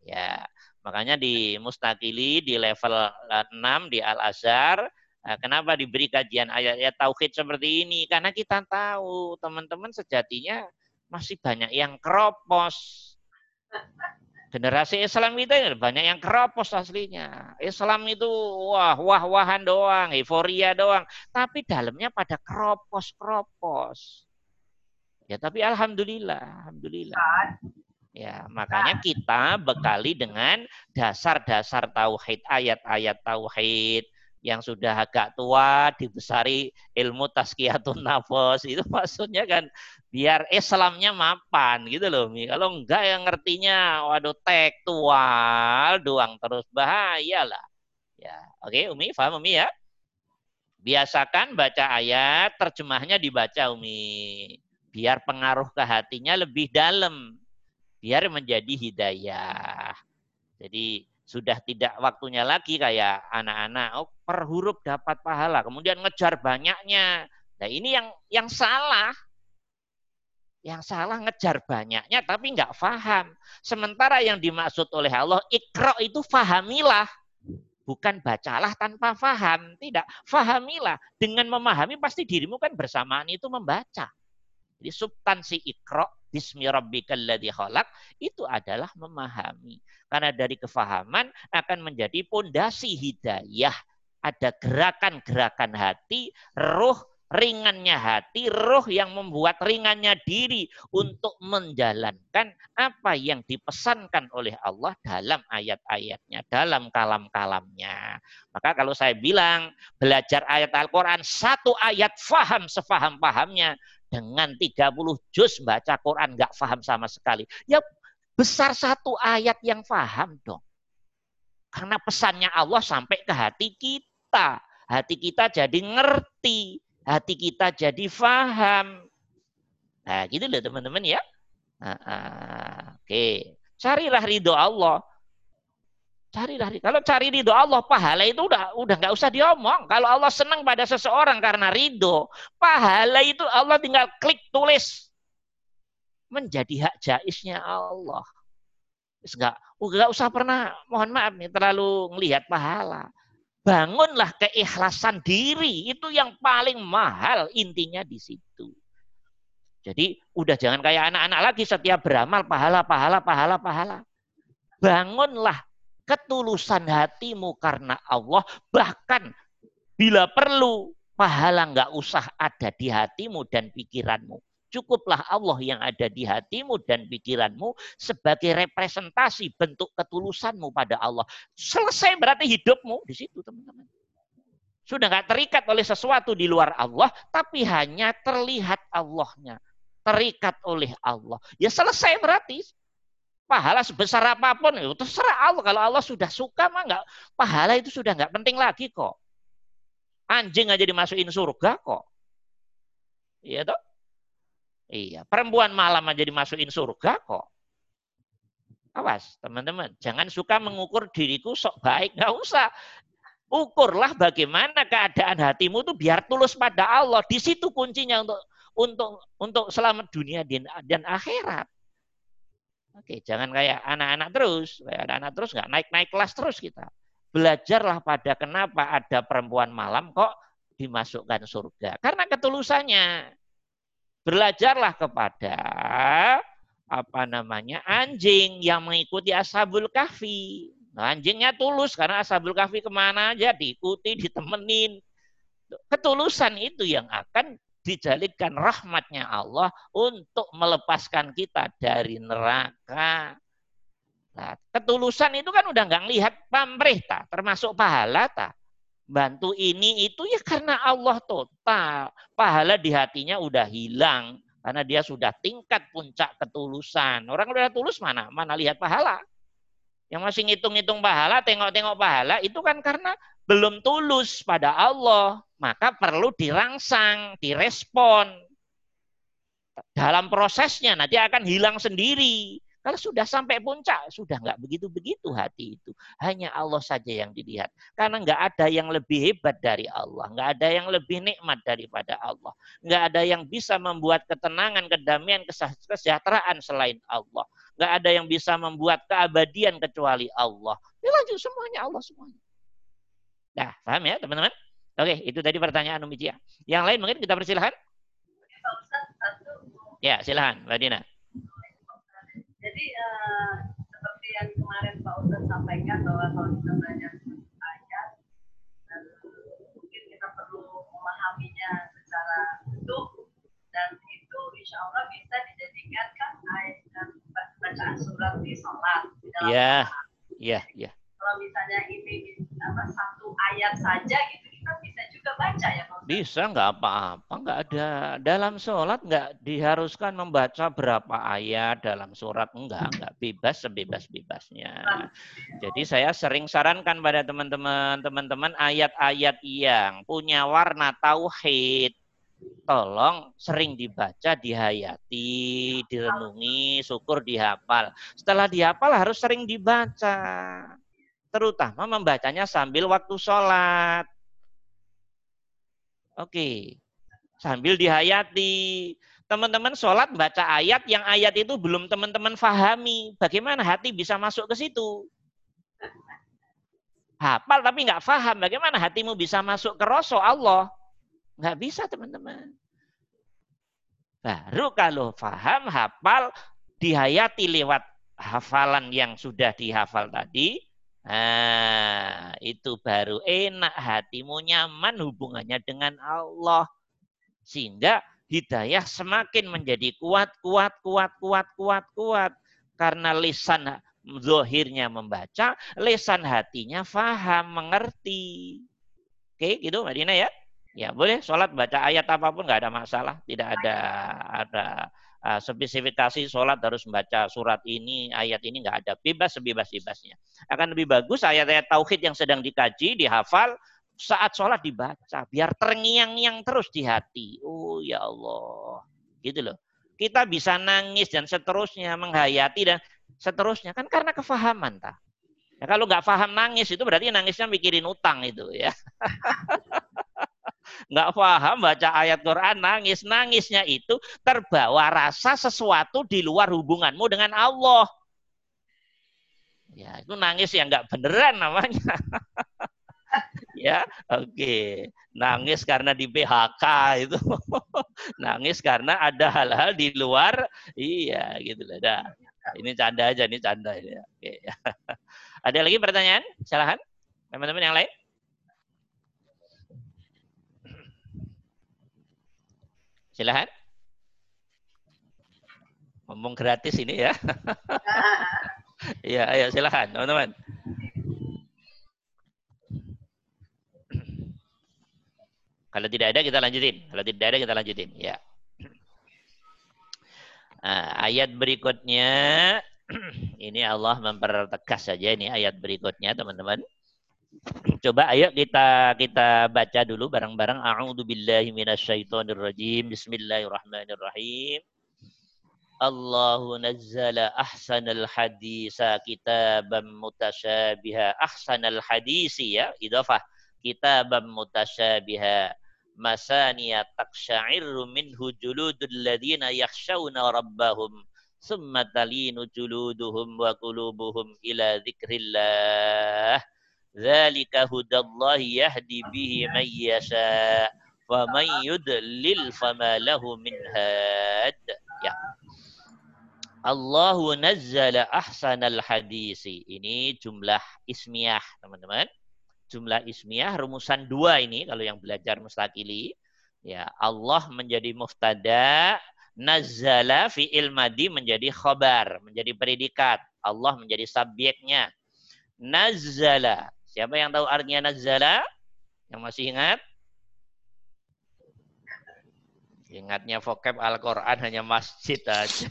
ya Makanya di Mustakili di level 6 di Al-Azhar, nah, kenapa diberi kajian ayat-ayat tauhid seperti ini? Karena kita tahu teman-teman sejatinya masih banyak yang keropos. Generasi Islam kita banyak yang keropos aslinya. Islam itu wah wah-wahan doang, euforia doang. Tapi dalamnya pada keropos-keropos. Ya tapi alhamdulillah, alhamdulillah. Ya, makanya kita bekali dengan dasar-dasar tauhid, ayat-ayat tauhid yang sudah agak tua dibesari ilmu tazkiyatun nafas itu maksudnya kan biar Islamnya mapan gitu loh Mi. Kalau enggak yang ngertinya waduh tekstual doang terus bahaya lah. Ya, oke Umi, paham Umi ya? Biasakan baca ayat, terjemahnya dibaca Umi. Biar pengaruh ke hatinya lebih dalam biar menjadi hidayah. Jadi sudah tidak waktunya lagi kayak anak-anak oh per huruf dapat pahala, kemudian ngejar banyaknya. Nah ini yang yang salah. Yang salah ngejar banyaknya tapi nggak faham. Sementara yang dimaksud oleh Allah ikro itu fahamilah. Bukan bacalah tanpa faham. Tidak, fahamilah. Dengan memahami pasti dirimu kan bersamaan itu membaca. Jadi substansi ikro Bismi rabbikal ladzi khalaq itu adalah memahami. Karena dari kefahaman akan menjadi pondasi hidayah. Ada gerakan-gerakan hati, roh ringannya hati, roh yang membuat ringannya diri untuk menjalankan apa yang dipesankan oleh Allah dalam ayat-ayatnya, dalam kalam-kalamnya. Maka kalau saya bilang belajar ayat Al-Quran, satu ayat faham sefaham-fahamnya, dengan 30 juz baca Quran nggak paham sama sekali. Ya besar satu ayat yang paham dong. Karena pesannya Allah sampai ke hati kita. Hati kita jadi ngerti. Hati kita jadi faham. Nah gitu loh teman-teman ya. Oke. Carilah ridho Allah. Carilah kalau cari ridho Allah, pahala itu udah udah nggak usah diomong. Kalau Allah senang pada seseorang karena ridho, pahala itu Allah tinggal klik tulis menjadi hak jaisnya Allah. Enggak, enggak usah pernah mohon maaf nih terlalu ngelihat pahala. Bangunlah keikhlasan diri, itu yang paling mahal intinya di situ. Jadi udah jangan kayak anak-anak lagi setiap beramal pahala, pahala, pahala, pahala. Bangunlah ketulusan hatimu karena Allah, bahkan bila perlu pahala nggak usah ada di hatimu dan pikiranmu. Cukuplah Allah yang ada di hatimu dan pikiranmu sebagai representasi bentuk ketulusanmu pada Allah. Selesai berarti hidupmu di situ teman-teman. Sudah nggak terikat oleh sesuatu di luar Allah, tapi hanya terlihat Allahnya. Terikat oleh Allah. Ya selesai berarti pahala sebesar apa pun itu terserah Allah. Kalau Allah sudah suka mah nggak pahala itu sudah nggak penting lagi kok. Anjing aja dimasukin surga kok. Iya toh? Iya perempuan malam aja dimasukin surga kok. Awas teman-teman jangan suka mengukur diriku sok baik nggak usah. Ukurlah bagaimana keadaan hatimu tuh biar tulus pada Allah. Di situ kuncinya untuk untuk untuk selamat dunia dan akhirat Oke, jangan kayak anak-anak terus. Kayak anak-anak terus nggak naik-naik kelas terus kita. Belajarlah pada kenapa ada perempuan malam kok dimasukkan surga. Karena ketulusannya. Belajarlah kepada apa namanya anjing yang mengikuti ashabul kahfi. Nah, anjingnya tulus karena ashabul kahfi ke mana aja diikuti, ditemenin. Ketulusan itu yang akan dijadikan rahmatnya Allah untuk melepaskan kita dari neraka. Nah, ketulusan itu kan udah nggak lihat pemerintah, termasuk pahala tak. bantu ini itu ya karena Allah total. Pahala di hatinya udah hilang karena dia sudah tingkat puncak ketulusan. Orang udah tulus mana? Mana lihat pahala? Yang masih ngitung-ngitung pahala, tengok-tengok pahala itu kan karena belum tulus pada Allah. Maka perlu dirangsang, direspon. Dalam prosesnya nanti akan hilang sendiri. Kalau sudah sampai puncak, sudah nggak begitu-begitu hati itu. Hanya Allah saja yang dilihat. Karena nggak ada yang lebih hebat dari Allah. Nggak ada yang lebih nikmat daripada Allah. Nggak ada yang bisa membuat ketenangan, kedamaian, kesejahteraan selain Allah. Nggak ada yang bisa membuat keabadian kecuali Allah. Ini lanjut semuanya Allah semuanya. Nah, paham ya teman-teman? Oke, itu tadi pertanyaan Umi Cia. Yang lain mungkin kita persilahkan. Ya, silahkan, Mbak Dina. Jadi uh, seperti yang kemarin Pak Ustadz sampaikan bahwa kalau kita belajar ayat dan mungkin kita perlu memahaminya secara utuh dan itu insya Allah bisa dijadikan kan ayat dan bacaan surat di sholat. Iya, iya, iya. Kalau misalnya ini apa satu ayat saja gitu bisa juga baca ya Pak Bisa, nggak apa-apa, nggak ada. Dalam sholat nggak diharuskan membaca berapa ayat dalam surat, enggak, nggak bebas sebebas-bebasnya. Jadi saya sering sarankan pada teman-teman, teman-teman ayat-ayat yang punya warna tauhid, tolong sering dibaca, dihayati, direnungi, syukur dihafal. Setelah dihafal harus sering dibaca. Terutama membacanya sambil waktu sholat. Oke. Sambil dihayati. Teman-teman sholat baca ayat yang ayat itu belum teman-teman fahami. Bagaimana hati bisa masuk ke situ? Hafal tapi nggak faham. Bagaimana hatimu bisa masuk ke rosok Allah? Nggak bisa teman-teman. Baru kalau faham, hafal, dihayati lewat hafalan yang sudah dihafal tadi, Nah, itu baru enak hatimu nyaman hubungannya dengan Allah. Sehingga hidayah semakin menjadi kuat, kuat, kuat, kuat, kuat, kuat. Karena lisan zohirnya membaca, lisan hatinya faham, mengerti. Oke, gitu Mbak Dina ya? Ya boleh sholat baca ayat apa pun nggak ada masalah, tidak ada ada uh, spesifikasi sholat harus membaca surat ini, ayat ini nggak ada. Bebas sebebas-bebasnya. Akan lebih bagus ayat-ayat tauhid yang sedang dikaji, dihafal, saat sholat dibaca. Biar terngiang-ngiang terus di hati. Oh ya Allah. Gitu loh. Kita bisa nangis dan seterusnya, menghayati dan seterusnya. Kan karena kefahaman. Tak? Ya, kalau nggak paham nangis itu berarti nangisnya mikirin utang itu ya. nggak paham baca ayat Quran nangis. Nangisnya itu terbawa rasa sesuatu di luar hubunganmu dengan Allah. Ya itu nangis yang nggak beneran namanya. Ya oke. Okay. nangis karena di PHK itu. Nangis karena ada hal-hal di luar. Iya gitu lah dah. Ini canda aja ini canda ya okay. ada lagi pertanyaan? Silahkan teman-teman yang lain Silahkan. Ngomong gratis ini ya. Iya, ayo silahkan teman-teman. Kalau tidak ada kita lanjutin. Kalau tidak ada kita lanjutin. Ya. Nah, ayat berikutnya ini Allah mempertegas saja ini ayat berikutnya teman-teman. Coba ayo kita kita baca dulu bareng-bareng. A'udzu billahi minasyaitonir rajim. Bismillahirrahmanirrahim. Allahu nazzala ahsanal hadisa kitaban mutasyabiha. Ahsanal hadisi ya, idafah. Kitaban mutasyabiha. Masaniya taqsya'iru minhu juludul ladhina yakhshawna rabbahum. Summa talinu juluduhum wa qulubuhum ila dzikrillah Zalika hudallahi yahdi bihi man yasha wa man yudlil fama lahu min had. Ya. Allahu nazzala ahsanal hadisi. Ini jumlah ismiyah, teman-teman. Jumlah ismiyah rumusan dua ini kalau yang belajar mustakili. Ya, Allah menjadi muftada, nazzala fi'il madi menjadi khobar, menjadi predikat. Allah menjadi subjeknya. Nazzala Siapa yang tahu artinya nazala? Yang masih ingat? Ingatnya vokab Al-Quran hanya masjid aja.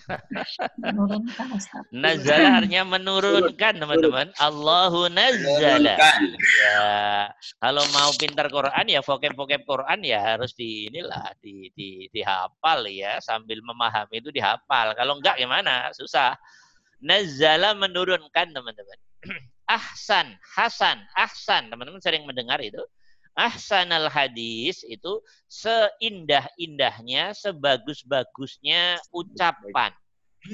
Nazala artinya menurunkan teman-teman. Allahu nazala. Ya, kalau mau pintar Quran ya vokab-vokab Quran ya harus di inilah di, di dihafal ya sambil memahami itu dihafal. Kalau enggak gimana? Susah. Nazala menurunkan teman-teman. Ahsan, Hasan, Ahsan. Teman-teman sering mendengar itu. Ahsanal hadis itu seindah-indahnya, sebagus-bagusnya ucapan,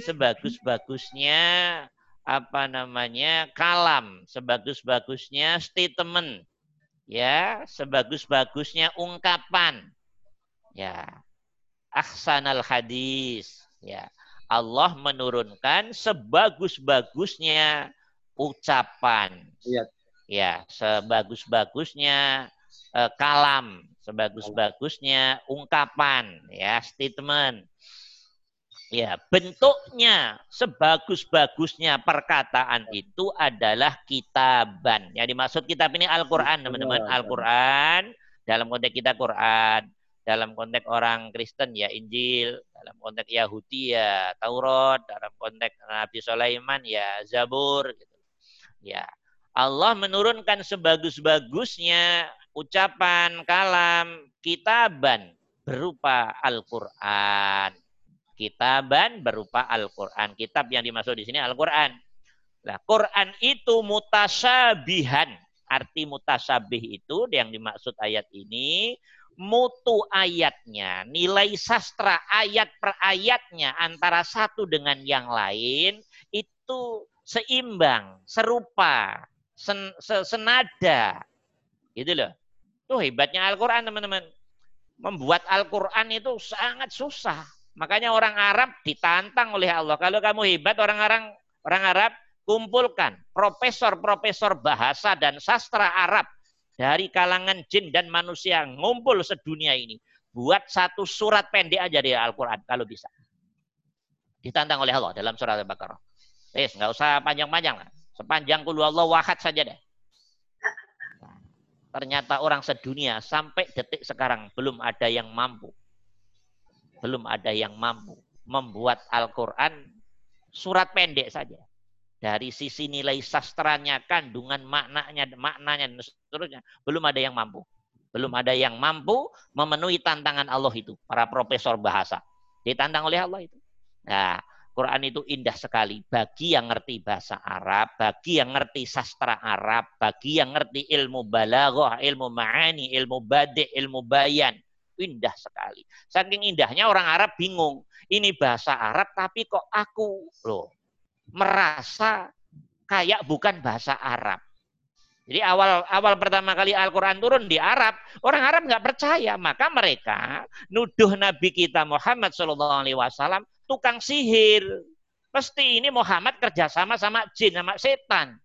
sebagus-bagusnya apa namanya kalam, sebagus-bagusnya statement, ya, sebagus-bagusnya ungkapan, ya, ahsanal hadis, ya. Allah menurunkan sebagus-bagusnya ucapan. Iya. Ya, sebagus-bagusnya eh, kalam, sebagus-bagusnya ungkapan, ya, statement. Ya, bentuknya sebagus-bagusnya perkataan itu adalah kitaban. Yang dimaksud kitab ini Al-Qur'an, teman-teman. Al-Qur'an dalam konteks kita Quran, dalam konteks orang Kristen ya Injil, dalam konteks Yahudi ya Taurat, dalam konteks Nabi Sulaiman ya Zabur gitu. Ya. Allah menurunkan sebagus-bagusnya ucapan, kalam, kitaban berupa Al-Qur'an. Kitaban berupa Al-Qur'an. Kitab yang dimaksud di sini Al-Qur'an. Nah, Quran itu mutasabihan. Arti mutasabih itu yang dimaksud ayat ini mutu ayatnya, nilai sastra ayat per ayatnya antara satu dengan yang lain itu seimbang, serupa, sen, se- senada. Gitu loh. Itu hebatnya Al-Quran teman-teman. Membuat Al-Quran itu sangat susah. Makanya orang Arab ditantang oleh Allah. Kalau kamu hebat orang-orang orang Arab, kumpulkan profesor-profesor bahasa dan sastra Arab dari kalangan jin dan manusia ngumpul sedunia ini. Buat satu surat pendek aja dari Al-Quran kalau bisa. Ditantang oleh Allah dalam surat Al-Baqarah. Wes, nggak usah panjang-panjang lah. Sepanjang kulu Allah wahad saja deh. Ternyata orang sedunia sampai detik sekarang belum ada yang mampu. Belum ada yang mampu membuat Al-Quran surat pendek saja. Dari sisi nilai sastranya, kandungan maknanya, maknanya, dan seterusnya. Belum ada yang mampu. Belum ada yang mampu memenuhi tantangan Allah itu. Para profesor bahasa. Ditantang oleh Allah itu. Nah, Quran itu indah sekali bagi yang ngerti bahasa Arab, bagi yang ngerti sastra Arab, bagi yang ngerti ilmu balaghah, ilmu ma'ani, ilmu badi, ilmu bayan. Indah sekali. Saking indahnya orang Arab bingung. Ini bahasa Arab tapi kok aku loh merasa kayak bukan bahasa Arab. Jadi awal awal pertama kali Al-Quran turun di Arab, orang Arab nggak percaya, maka mereka nuduh Nabi kita Muhammad Shallallahu Alaihi Wasallam tukang sihir. Pasti ini Muhammad kerjasama sama jin, sama setan.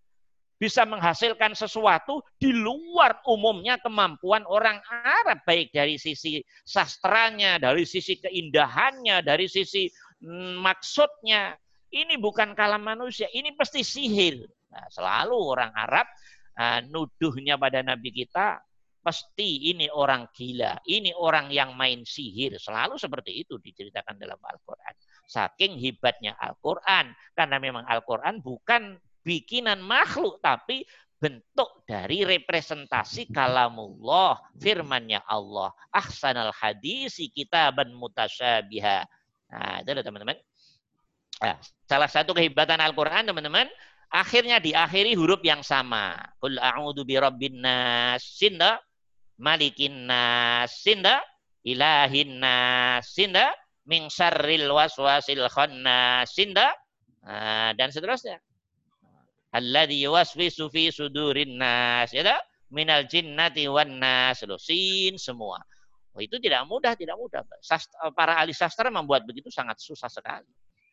Bisa menghasilkan sesuatu di luar umumnya kemampuan orang Arab. Baik dari sisi sastranya, dari sisi keindahannya, dari sisi mm, maksudnya. Ini bukan kalam manusia, ini pasti sihir. Nah, selalu orang Arab uh, nuduhnya pada Nabi kita, pasti ini orang gila, ini orang yang main sihir. Selalu seperti itu diceritakan dalam Al-Quran. Saking hebatnya Al-Quran. Karena memang Al-Quran bukan bikinan makhluk, tapi bentuk dari representasi kalamullah, firmannya Allah. Ahsanal hadisi kitaban mutasyabiha. Nah, itu teman-teman. Nah, salah satu kehebatan Al-Quran, teman-teman, akhirnya diakhiri huruf yang sama. Qul a'udzu birabbin nas, sinda, malikin nas, sinda, ilahin nas, sinda, min syarril waswasil khannas, sinda, nah, dan seterusnya. Alladzi yuwaswisu fi sudurin nas, ya tak? minal jinnati wan nas, sin semua. Oh, itu tidak mudah, tidak mudah. Sastra, para ahli sastra membuat begitu sangat susah sekali.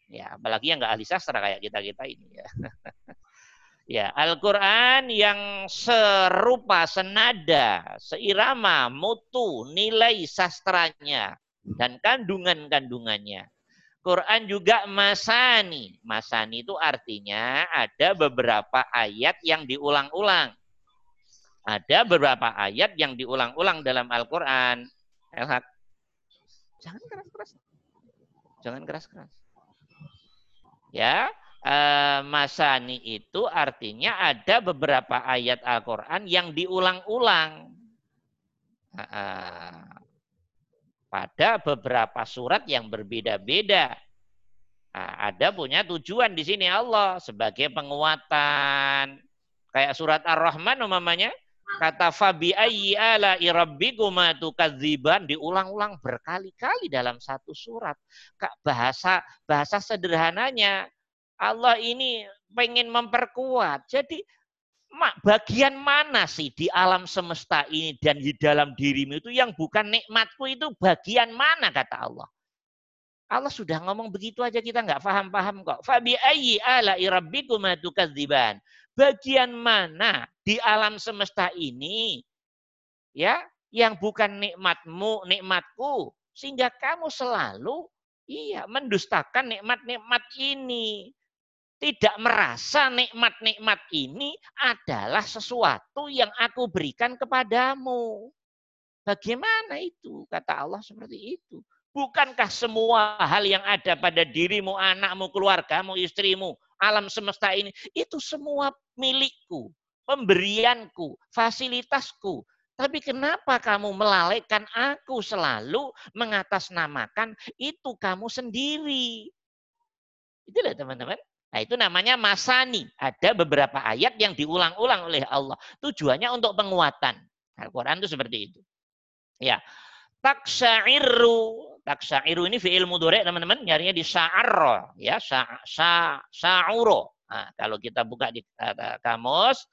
Ya, apalagi yang nggak ahli sastra kayak kita-kita ini ya. ya, Al-Qur'an yang serupa, senada, seirama, mutu, nilai sastranya dan kandungan-kandungannya. Quran juga masani. Masani itu artinya ada beberapa ayat yang diulang-ulang. Ada beberapa ayat yang diulang-ulang dalam Al-Quran. Elhak. Jangan keras-keras. Jangan keras-keras. Ya, eh, masani itu artinya ada beberapa ayat Al-Quran yang diulang-ulang. Pada beberapa surat yang berbeda-beda. Nah, ada punya tujuan di sini Allah sebagai penguatan. Kayak surat Ar-Rahman umpamanya, kata fabi ayyi ala irabbikuma tukadziban diulang-ulang berkali-kali dalam satu surat. Bahasa bahasa sederhananya Allah ini pengen memperkuat. Jadi bagian mana sih di alam semesta ini dan di dalam dirimu itu yang bukan nikmatku itu bagian mana kata Allah. Allah sudah ngomong begitu aja kita nggak paham-paham kok. Fabi ayyi ala rabbikum tukadziban. Bagian mana di alam semesta ini ya yang bukan nikmatmu, nikmatku sehingga kamu selalu iya mendustakan nikmat-nikmat ini. Tidak merasa nikmat-nikmat ini adalah sesuatu yang aku berikan kepadamu. Bagaimana itu? Kata Allah seperti itu. Bukankah semua hal yang ada pada dirimu, anakmu, keluargamu, istrimu, alam semesta ini, itu semua milikku, pemberianku, fasilitasku. Tapi kenapa kamu melalaikan aku selalu mengatasnamakan itu kamu sendiri? Itulah teman-teman. Nah itu namanya masani. Ada beberapa ayat yang diulang-ulang oleh Allah. Tujuannya untuk penguatan. Al-Quran itu seperti itu. Ya. Taksairu taksairu ini fi'il mudhari teman-teman nyarinya di sa'arro ya sa, sa sa'uro. Nah, kalau kita buka di uh, kamus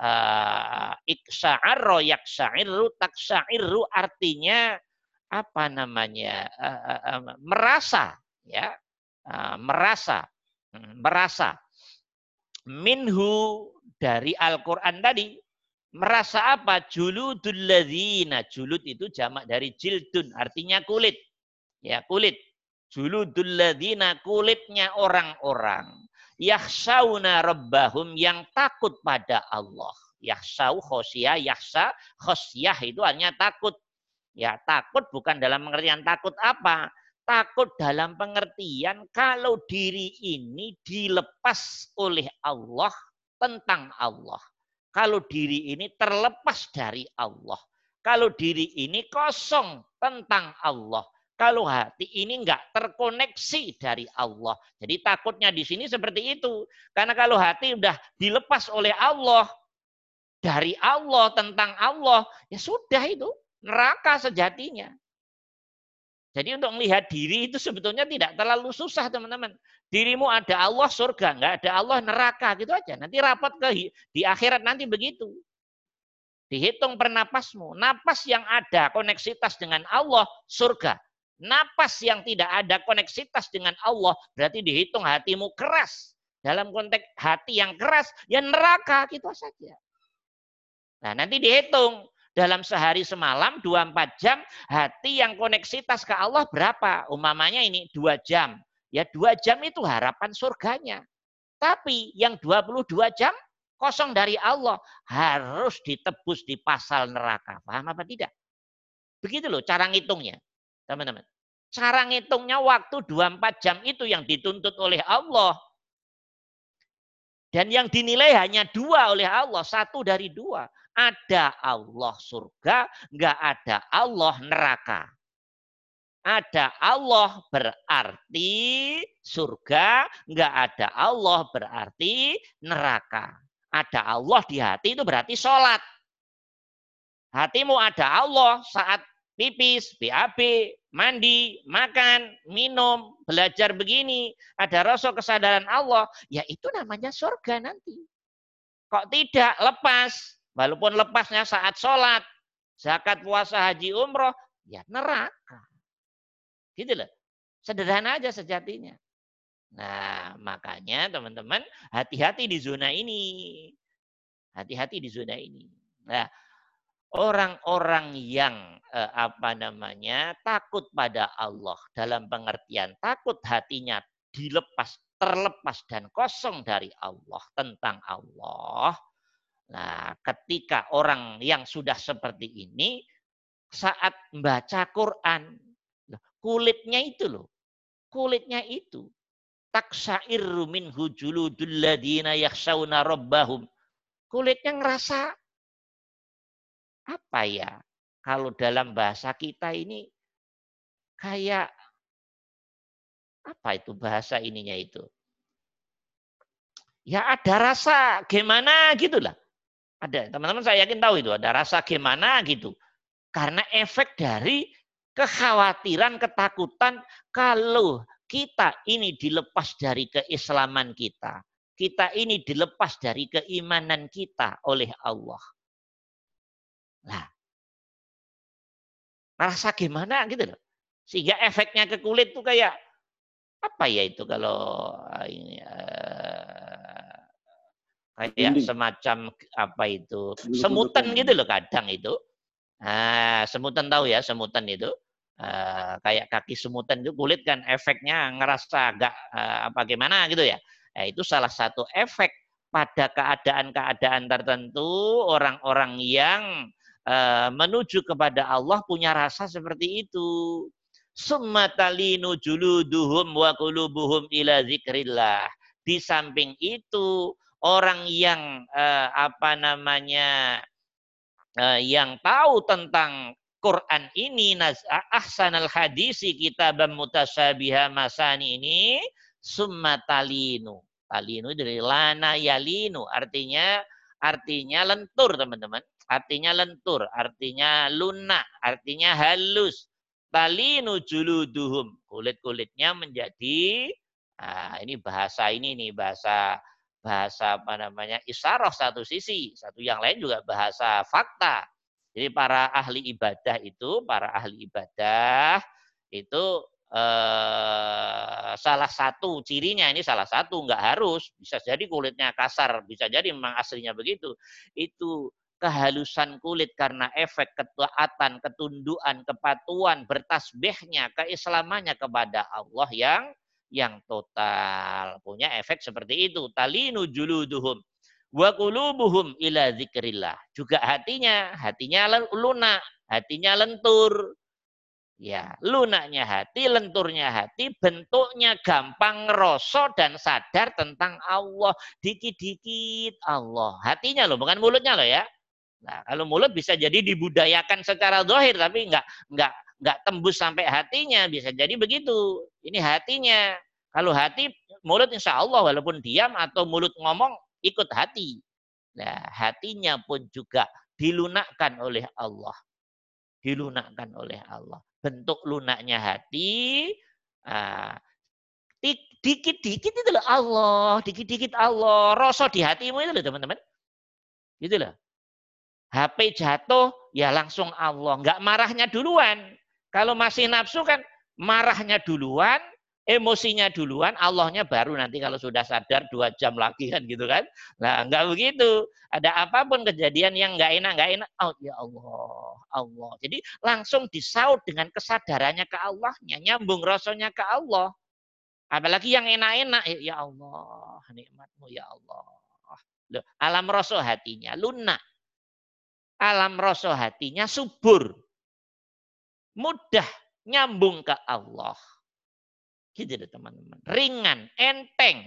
uh, iksa'arro yaksairu taksairu artinya apa namanya uh, uh, uh, merasa ya uh, merasa merasa minhu dari Al-Qur'an tadi merasa apa juludul ladzina julud itu jamak dari jildun artinya kulit Ya, kulit. Juludul ladina kulitnya orang-orang. Yahsauna rabbahum yang takut pada Allah. Yahsau khosyah, yahsa, khosyah itu hanya takut. Ya, takut bukan dalam pengertian takut apa? Takut dalam pengertian kalau diri ini dilepas oleh Allah tentang Allah. Kalau diri ini terlepas dari Allah. Kalau diri ini kosong tentang Allah kalau hati ini enggak terkoneksi dari Allah. Jadi takutnya di sini seperti itu. Karena kalau hati udah dilepas oleh Allah, dari Allah, tentang Allah, ya sudah itu. Neraka sejatinya. Jadi untuk melihat diri itu sebetulnya tidak terlalu susah teman-teman. Dirimu ada Allah surga, enggak ada Allah neraka gitu aja. Nanti rapat ke di akhirat nanti begitu. Dihitung pernapasmu. Napas yang ada koneksitas dengan Allah surga. Napas yang tidak ada koneksitas dengan Allah berarti dihitung hatimu keras. Dalam konteks hati yang keras, ya neraka gitu saja. Nah nanti dihitung dalam sehari semalam 24 jam hati yang koneksitas ke Allah berapa? Umamanya ini dua jam. Ya dua jam itu harapan surganya. Tapi yang 22 jam kosong dari Allah harus ditebus di pasal neraka. Paham apa tidak? Begitu loh cara ngitungnya teman-teman. Cara ngitungnya waktu 24 jam itu yang dituntut oleh Allah. Dan yang dinilai hanya dua oleh Allah, satu dari dua. Ada Allah surga, nggak ada Allah neraka. Ada Allah berarti surga, nggak ada Allah berarti neraka. Ada Allah di hati itu berarti sholat. Hatimu ada Allah saat pipis, BAB, mandi, makan, minum, belajar begini, ada rasa kesadaran Allah, ya itu namanya surga nanti. Kok tidak lepas, walaupun lepasnya saat sholat, zakat, puasa, haji, umroh, ya neraka. Gitu loh. Sederhana aja sejatinya. Nah, makanya teman-teman hati-hati di zona ini. Hati-hati di zona ini. Nah, orang-orang yang eh, apa namanya takut pada Allah dalam pengertian takut hatinya dilepas terlepas dan kosong dari Allah tentang Allah Nah, ketika orang yang sudah seperti ini saat membaca Quran, kulitnya itu loh. Kulitnya itu taksairu minhu juludul ladina yakhshawna rabbahum. Kulitnya ngerasa apa ya? Kalau dalam bahasa kita ini kayak apa itu bahasa ininya itu? Ya ada rasa gimana gitulah. Ada teman-teman saya yakin tahu itu ada rasa gimana gitu. Karena efek dari kekhawatiran, ketakutan kalau kita ini dilepas dari keislaman kita. Kita ini dilepas dari keimanan kita oleh Allah. Nah, rasa gimana gitu loh. Sehingga efeknya ke kulit tuh kayak apa ya itu kalau ini uh, kayak semacam apa itu semutan gitu loh kadang itu. Nah, semutan tahu ya semutan itu. Uh, kayak kaki semutan itu kulit kan efeknya ngerasa agak uh, apa gimana gitu ya. Nah, itu salah satu efek pada keadaan-keadaan tertentu orang-orang yang uh, menuju kepada Allah punya rasa seperti itu. Summatalinu juluduhum wa qulubuhum ila zikrillah. Di samping itu, orang yang uh, apa namanya uh, yang tahu tentang Quran ini ahsanal hadisi kitab mutasabiha masani ini summa talinu. Talinu dari lana yalinu artinya artinya lentur teman-teman. Artinya lentur, artinya lunak, artinya halus talinu juluduhum. Kulit-kulitnya menjadi nah, ini bahasa ini nih bahasa bahasa apa namanya isaroh satu sisi, satu yang lain juga bahasa fakta. Jadi para ahli ibadah itu, para ahli ibadah itu eh, salah satu cirinya ini salah satu nggak harus bisa jadi kulitnya kasar, bisa jadi memang aslinya begitu. Itu kehalusan kulit karena efek ketaatan, ketunduan, kepatuhan, bertasbihnya, keislamannya kepada Allah yang yang total. Punya efek seperti itu. Talinu juluduhum wa qulubuhum ila zikrillah. Juga hatinya, hatinya lunak, hatinya lentur. Ya, lunaknya hati, lenturnya hati, bentuknya gampang ngerosok dan sadar tentang Allah. Dikit-dikit Allah. Hatinya loh, bukan mulutnya loh ya. Nah, kalau mulut bisa jadi dibudayakan secara dohir, tapi enggak, enggak, enggak tembus sampai hatinya. Bisa jadi begitu. Ini hatinya. Kalau hati, mulut insya Allah walaupun diam atau mulut ngomong, ikut hati. Nah, hatinya pun juga dilunakkan oleh Allah. Dilunakkan oleh Allah. Bentuk lunaknya hati, ah, dikit-dikit itu loh Allah, dikit-dikit Allah. Rasa di hatimu itu loh teman-teman. Gitu loh. HP jatuh, ya langsung Allah. Enggak marahnya duluan. Kalau masih nafsu kan marahnya duluan, emosinya duluan, Allahnya baru nanti kalau sudah sadar dua jam lagi kan gitu kan. Nah enggak begitu. Ada apa pun kejadian yang enggak enak, enggak enak, oh ya Allah, Allah. Jadi langsung disaut dengan kesadarannya ke Allahnya, nyambung rasanya ke Allah. Apalagi yang enak-enak, ya Allah, nikmatmu ya Allah. Loh, alam rasa hatinya lunak alam rasa hatinya subur. Mudah nyambung ke Allah. Gitu deh teman-teman. Ringan, enteng.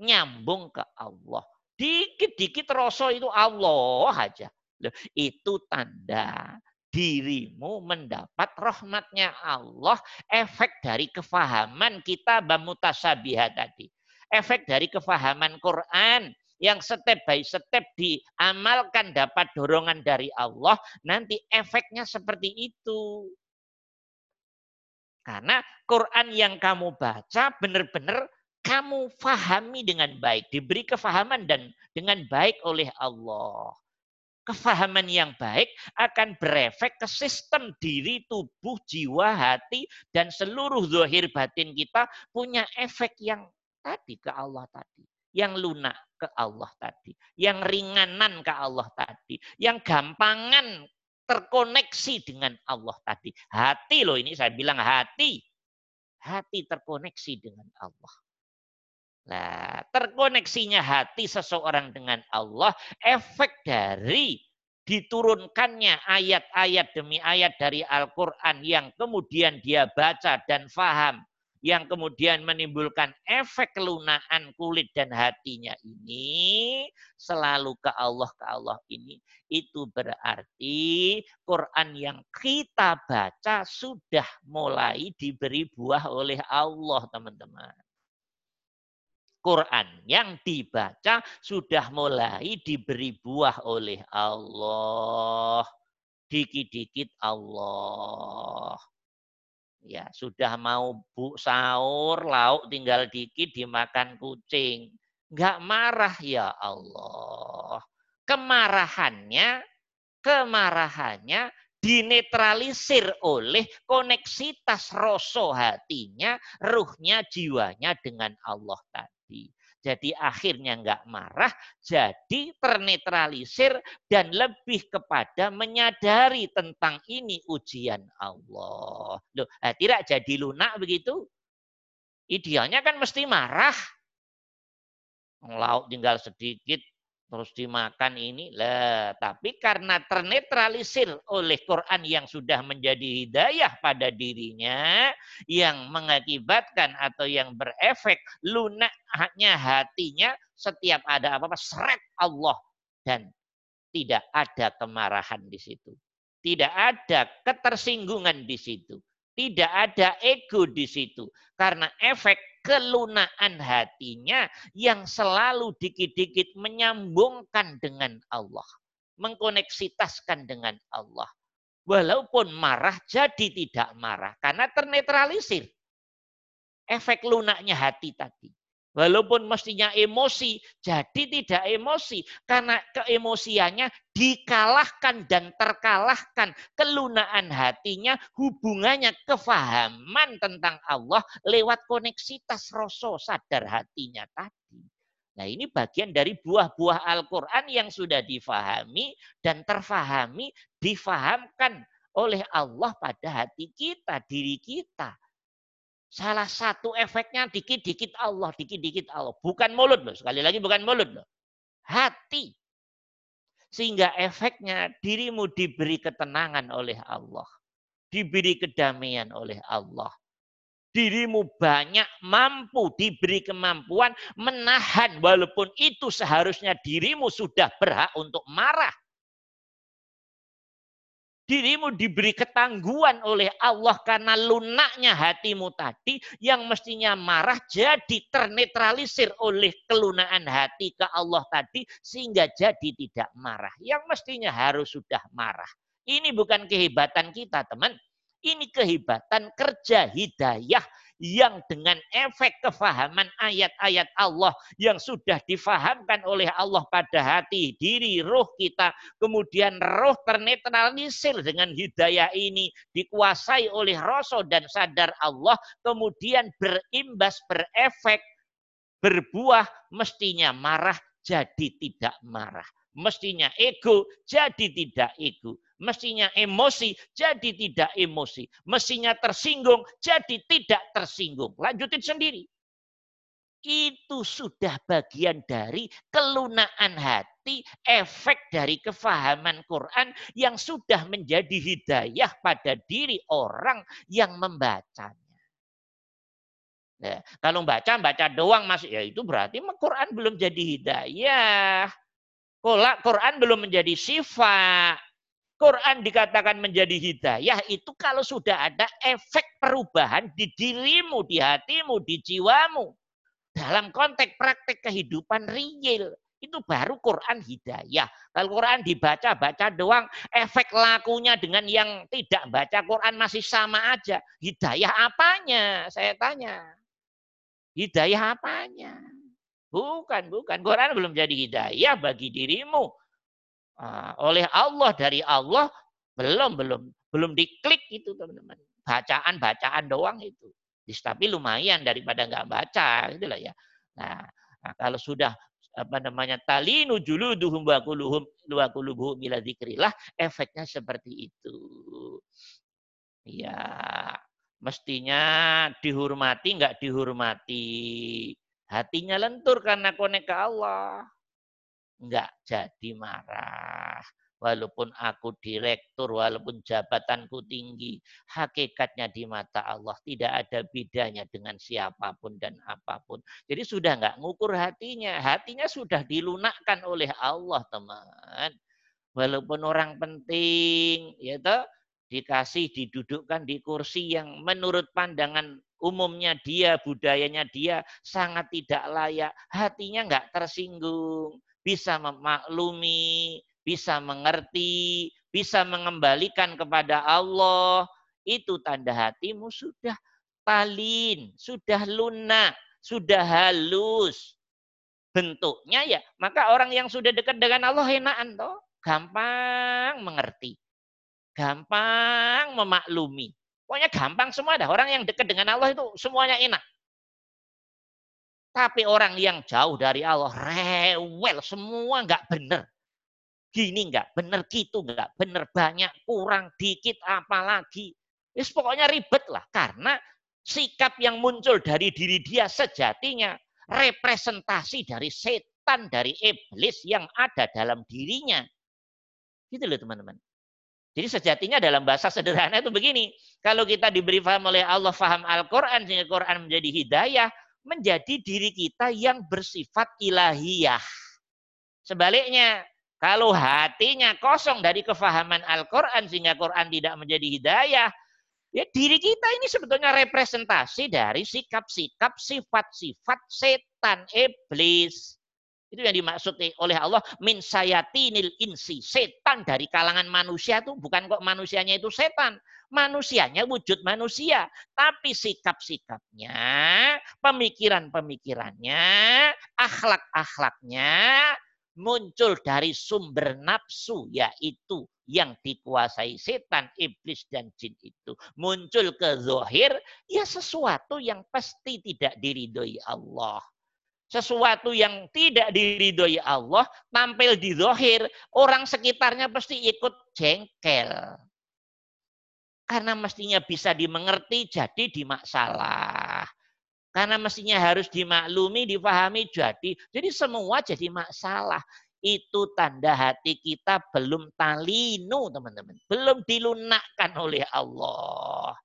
Nyambung ke Allah. Dikit-dikit rasa itu Allah aja. Loh, itu tanda dirimu mendapat rahmatnya Allah. Efek dari kefahaman kita bamutasabiha tadi. Efek dari kefahaman Quran yang step by step diamalkan dapat dorongan dari Allah, nanti efeknya seperti itu. Karena Quran yang kamu baca benar-benar kamu fahami dengan baik, diberi kefahaman dan dengan baik oleh Allah. Kefahaman yang baik akan berefek ke sistem diri, tubuh, jiwa, hati, dan seluruh zahir batin kita punya efek yang tadi ke Allah tadi. Yang lunak ke Allah tadi, yang ringanan ke Allah tadi, yang gampangan terkoneksi dengan Allah tadi. Hati loh ini saya bilang hati. Hati terkoneksi dengan Allah. Nah, terkoneksinya hati seseorang dengan Allah, efek dari diturunkannya ayat-ayat demi ayat dari Al-Quran yang kemudian dia baca dan faham, yang kemudian menimbulkan efek kelunaan kulit dan hatinya ini selalu ke Allah ke Allah ini itu berarti Quran yang kita baca sudah mulai diberi buah oleh Allah teman-teman. Quran yang dibaca sudah mulai diberi buah oleh Allah. Dikit-dikit Allah. Ya, sudah mau bu sahur, lauk tinggal dikit dimakan kucing. Enggak marah ya Allah. Kemarahannya, kemarahannya dinetralisir oleh koneksitas rasa hatinya, ruhnya, jiwanya dengan Allah tadi. Jadi akhirnya nggak marah, jadi ternetralisir dan lebih kepada menyadari tentang ini ujian Allah. Loh, eh, tidak jadi lunak begitu? Idealnya kan mesti marah. Lauk tinggal sedikit, terus dimakan ini lah tapi karena ternetralisir oleh Quran yang sudah menjadi hidayah pada dirinya yang mengakibatkan atau yang berefek lunaknya hatinya setiap ada apa-apa seret Allah dan tidak ada kemarahan di situ. Tidak ada ketersinggungan di situ. Tidak ada ego di situ. Karena efek kelunaan hatinya yang selalu dikit-dikit menyambungkan dengan Allah. Mengkoneksitaskan dengan Allah. Walaupun marah jadi tidak marah. Karena ternetralisir. Efek lunaknya hati tadi. Walaupun mestinya emosi, jadi tidak emosi. Karena keemosiannya dikalahkan dan terkalahkan. Kelunaan hatinya, hubungannya, kefahaman tentang Allah lewat koneksitas rasa sadar hatinya tadi. Nah ini bagian dari buah-buah Al-Quran yang sudah difahami dan terfahami, difahamkan oleh Allah pada hati kita, diri kita. Salah satu efeknya dikit-dikit Allah, dikit-dikit Allah. Bukan mulut loh, sekali lagi bukan mulut loh. Hati. Sehingga efeknya dirimu diberi ketenangan oleh Allah. Diberi kedamaian oleh Allah. Dirimu banyak mampu diberi kemampuan menahan walaupun itu seharusnya dirimu sudah berhak untuk marah dirimu diberi ketangguhan oleh Allah karena lunaknya hatimu tadi yang mestinya marah jadi ternetralisir oleh kelunaan hati ke Allah tadi sehingga jadi tidak marah. Yang mestinya harus sudah marah. Ini bukan kehebatan kita teman. Ini kehebatan kerja hidayah yang dengan efek kefahaman ayat-ayat Allah yang sudah difahamkan oleh Allah pada hati, diri, roh kita, kemudian roh ternetralisir dengan hidayah ini, dikuasai oleh rasa dan sadar Allah, kemudian berimbas, berefek, berbuah, mestinya marah jadi tidak marah. Mestinya ego jadi tidak ego mestinya emosi jadi tidak emosi. Mestinya tersinggung jadi tidak tersinggung. Lanjutin sendiri. Itu sudah bagian dari kelunaan hati, efek dari kefahaman Quran yang sudah menjadi hidayah pada diri orang yang membacanya. Nah, kalau baca baca doang masih ya itu berarti Quran belum jadi hidayah. Quran belum menjadi sifat. Quran dikatakan menjadi hidayah itu kalau sudah ada efek perubahan di dirimu, di hatimu, di jiwamu. Dalam konteks praktek kehidupan real. Itu baru Quran hidayah. Kalau Quran dibaca, baca doang, efek lakunya dengan yang tidak baca Quran masih sama aja. Hidayah apanya? Saya tanya. Hidayah apanya? Bukan, bukan. Quran belum jadi hidayah bagi dirimu. Ah, oleh Allah dari Allah belum belum belum diklik itu teman-teman. Bacaan bacaan doang itu. Tapi lumayan daripada nggak baca itulah ya. Nah, nah kalau sudah apa namanya talinu juluduhum wa quluhum wa qulubuhum ila dzikrillah efeknya seperti itu. Ya mestinya dihormati nggak dihormati Hatinya lentur karena konek ke Allah. Enggak jadi marah. Walaupun aku direktur, walaupun jabatanku tinggi, hakikatnya di mata Allah tidak ada bedanya dengan siapa pun dan apa pun. Jadi sudah enggak ngukur hatinya, hatinya sudah dilunakkan oleh Allah, teman. Walaupun orang penting, ya toh, dikasih didudukkan di kursi yang menurut pandangan umumnya dia, budayanya dia sangat tidak layak, hatinya enggak tersinggung, bisa memaklumi, bisa mengerti, bisa mengembalikan kepada Allah, itu tanda hatimu sudah talin, sudah lunak, sudah halus. Bentuknya ya, maka orang yang sudah dekat dengan Allah enakan toh, gampang mengerti. Gampang memaklumi. Pokoknya gampang semua dah. Orang yang dekat dengan Allah itu semuanya enak. Tapi orang yang jauh dari Allah, rewel, semua nggak benar gini enggak, bener gitu enggak, bener banyak, kurang dikit, apalagi. Ya pokoknya ribet lah. Karena sikap yang muncul dari diri dia sejatinya representasi dari setan, dari iblis yang ada dalam dirinya. Gitu loh teman-teman. Jadi sejatinya dalam bahasa sederhana itu begini. Kalau kita diberi faham oleh Allah faham Al-Quran, sehingga Quran menjadi hidayah, menjadi diri kita yang bersifat ilahiyah. Sebaliknya, kalau hatinya kosong dari kefahaman Al-Quran sehingga Quran tidak menjadi hidayah, ya diri kita ini sebetulnya representasi dari sikap-sikap, sifat-sifat setan, iblis. Itu yang dimaksud oleh Allah min sayatinil insi. Setan dari kalangan manusia itu bukan kok manusianya itu setan. Manusianya wujud manusia. Tapi sikap-sikapnya, pemikiran-pemikirannya, akhlak-akhlaknya, muncul dari sumber nafsu yaitu yang dikuasai setan, iblis dan jin itu muncul ke zohir ya sesuatu yang pasti tidak diridhoi Allah. Sesuatu yang tidak diridhoi Allah tampil di zohir, orang sekitarnya pasti ikut jengkel. Karena mestinya bisa dimengerti jadi dimaksalah. Karena mestinya harus dimaklumi, dipahami jadi. Jadi semua jadi masalah. Itu tanda hati kita belum talinu, teman-teman. Belum dilunakkan oleh Allah.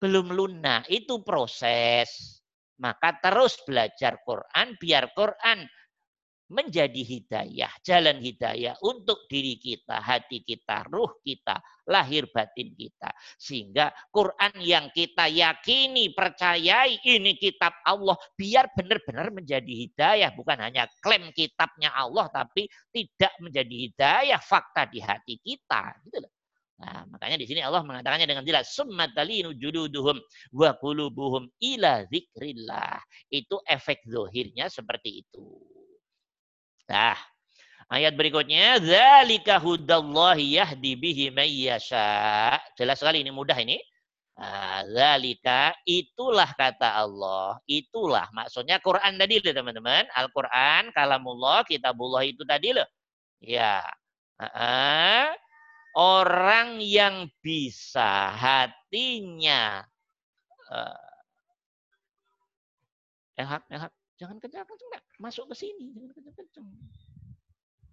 Belum lunak. Itu proses. Maka terus belajar Quran, biar Quran menjadi hidayah, jalan hidayah untuk diri kita, hati kita, ruh kita, lahir batin kita. Sehingga Quran yang kita yakini, percayai ini kitab Allah, biar benar-benar menjadi hidayah. Bukan hanya klaim kitabnya Allah, tapi tidak menjadi hidayah fakta di hati kita. Gitu loh. Nah, makanya di sini Allah mengatakannya dengan jelas summatalinu juluduhum wa qulubuhum ila zikrillah. Itu efek zohirnya seperti itu. Nah, ayat berikutnya zalika hudallahi yahdi bihi may yasha. Jelas sekali ini mudah ini. Nah, zalika itulah kata Allah. Itulah maksudnya Quran tadi loh teman-teman. Al-Quran, kalamullah, kitabullah itu tadi loh. Ya. Uh, orang yang bisa hatinya uh, ehak, ehak, Jangan kencang-kencang, masuk ke sini, jangan kencang-kencang.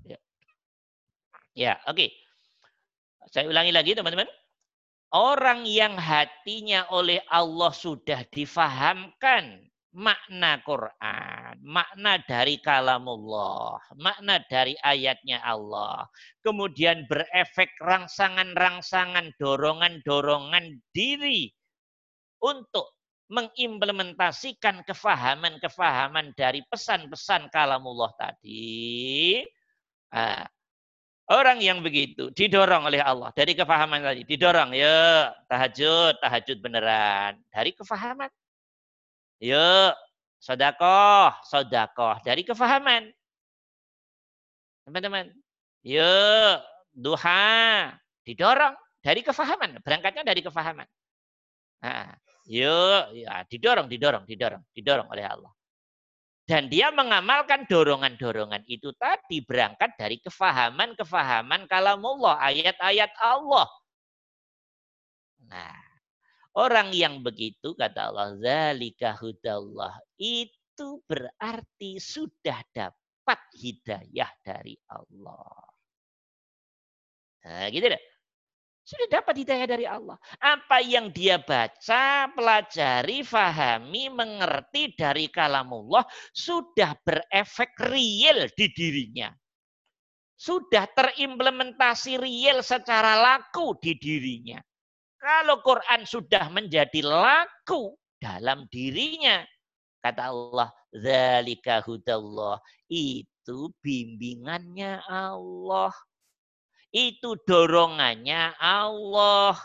Ya, ya oke. Okay. Saya ulangi lagi teman-teman. Orang yang hatinya oleh Allah sudah difahamkan makna Quran, makna dari kalamullah, makna dari ayatnya Allah. Kemudian berefek rangsangan-rangsangan, dorongan-dorongan diri untuk mengimplementasikan kefahaman-kefahaman dari pesan-pesan kalamullah tadi, nah, orang yang begitu didorong oleh Allah dari kefahaman tadi, didorong, ya tahajud, tahajud beneran dari kefahaman. Yuk, sodakoh, sodakoh dari kefahaman. Teman-teman, yuk, duha, didorong dari kefahaman, berangkatnya dari kefahaman. Nah, Yuk, ya, didorong, didorong, didorong, didorong oleh Allah. Dan dia mengamalkan dorongan-dorongan itu tadi berangkat dari kefahaman-kefahaman kalamullah, ayat-ayat Allah. Nah, orang yang begitu kata Allah, zalika hudallah. Itu berarti sudah dapat hidayah dari Allah. Nah, gitu deh. Sudah dapat hidayah dari Allah. Apa yang dia baca, pelajari, fahami, mengerti dari kalamullah sudah berefek real di dirinya. Sudah terimplementasi real secara laku di dirinya. Kalau Quran sudah menjadi laku dalam dirinya, kata Allah, "Dzalika hudallah." Itu bimbingannya Allah. Itu dorongannya Allah.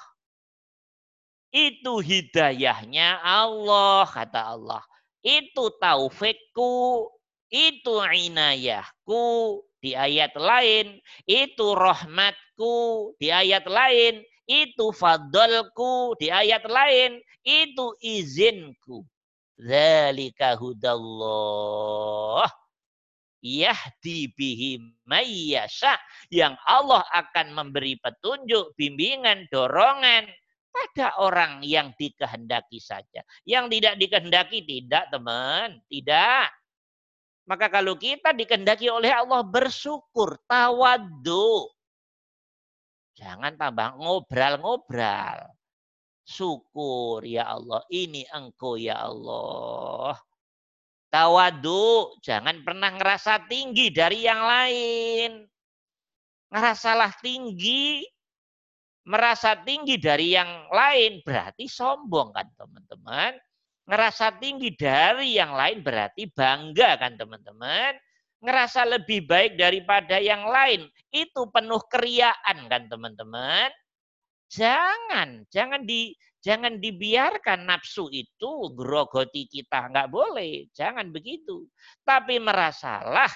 Itu hidayahnya Allah, kata Allah. Itu taufikku, itu inayahku di ayat lain, itu rahmatku di ayat lain, itu fadlku di ayat lain, itu izinku. Zalika hudallah. Yahdi bihi mayyasha. Yang Allah akan memberi petunjuk, bimbingan, dorongan pada orang yang dikehendaki saja. Yang tidak dikehendaki tidak teman. Tidak. Maka kalau kita dikehendaki oleh Allah bersyukur, tawadu. Jangan tambah ngobral-ngobral. Syukur ya Allah, ini engkau ya Allah. Tawadu, jangan pernah ngerasa tinggi dari yang lain. Ngerasalah tinggi, merasa tinggi dari yang lain berarti sombong kan teman-teman. Ngerasa tinggi dari yang lain berarti bangga kan teman-teman ngerasa lebih baik daripada yang lain, itu penuh keriaan kan teman-teman. Jangan, jangan di jangan dibiarkan nafsu itu grogoti kita, nggak boleh, jangan begitu. Tapi merasalah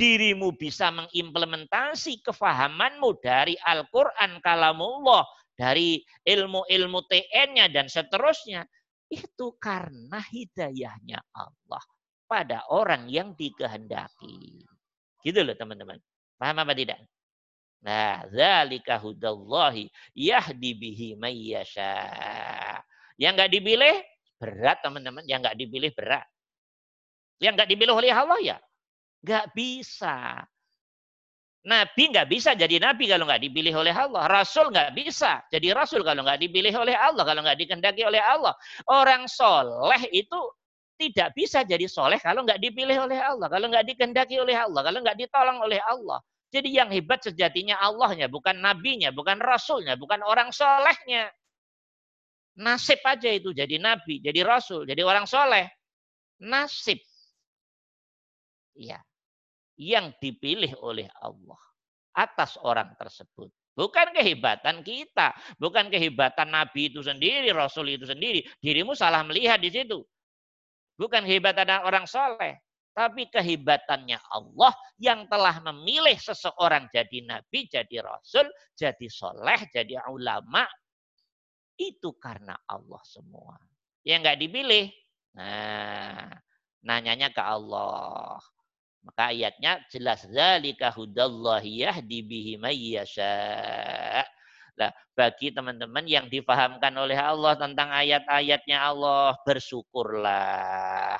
dirimu bisa mengimplementasi kefahamanmu dari Al-Quran, kalamullah, dari ilmu-ilmu TN-nya dan seterusnya. Itu karena hidayahnya Allah pada orang yang dikehendaki. Gitu loh teman-teman. Paham apa tidak? Nah, zalika hudallahi yahdi bihi mayyasha. Yang enggak dipilih berat teman-teman, yang enggak dipilih berat. Yang enggak dipilih oleh Allah ya enggak bisa. Nabi nggak bisa jadi nabi kalau nggak dipilih oleh Allah. Rasul nggak bisa jadi rasul kalau nggak dipilih oleh Allah, kalau nggak dikehendaki oleh Allah. Orang soleh itu tidak bisa jadi soleh kalau nggak dipilih oleh Allah, kalau nggak dikehendaki oleh Allah, kalau nggak ditolong oleh Allah. Jadi yang hebat sejatinya Allahnya, bukan nabinya, bukan rasulnya, bukan orang solehnya. Nasib aja itu jadi nabi, jadi rasul, jadi orang soleh. Nasib. Ya. Yang dipilih oleh Allah atas orang tersebut. Bukan kehebatan kita, bukan kehebatan Nabi itu sendiri, Rasul itu sendiri. Dirimu salah melihat di situ. Bukan kehebatan orang soleh. Tapi kehebatannya Allah yang telah memilih seseorang jadi nabi, jadi rasul, jadi soleh, jadi ulama. Itu karena Allah semua. Yang nggak dipilih. Nah, nanyanya ke Allah. Maka ayatnya jelas zalika hudallahi yahdi bihi. Nah, bagi teman-teman yang difahamkan oleh Allah tentang ayat-ayatnya Allah, bersyukurlah.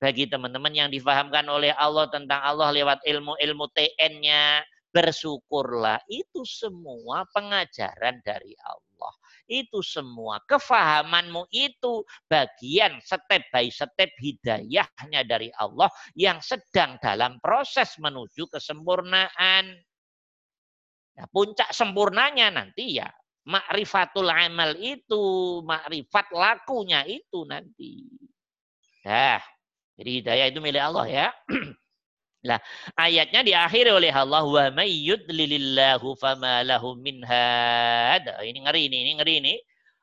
Bagi teman-teman yang difahamkan oleh Allah tentang Allah lewat ilmu-ilmu TN-nya, bersyukurlah. Itu semua pengajaran dari Allah. Itu semua kefahamanmu itu bagian step by step hidayahnya dari Allah yang sedang dalam proses menuju kesempurnaan. Nah, puncak sempurnanya nanti ya makrifatul amal itu, makrifat lakunya itu nanti. Dah. Jadi hidayah itu milik Allah ya. Nah, ayatnya diakhiri oleh Allah wa may yudlilillahu fama lahu min had. Ini ngeri ini, ini ngeri ini.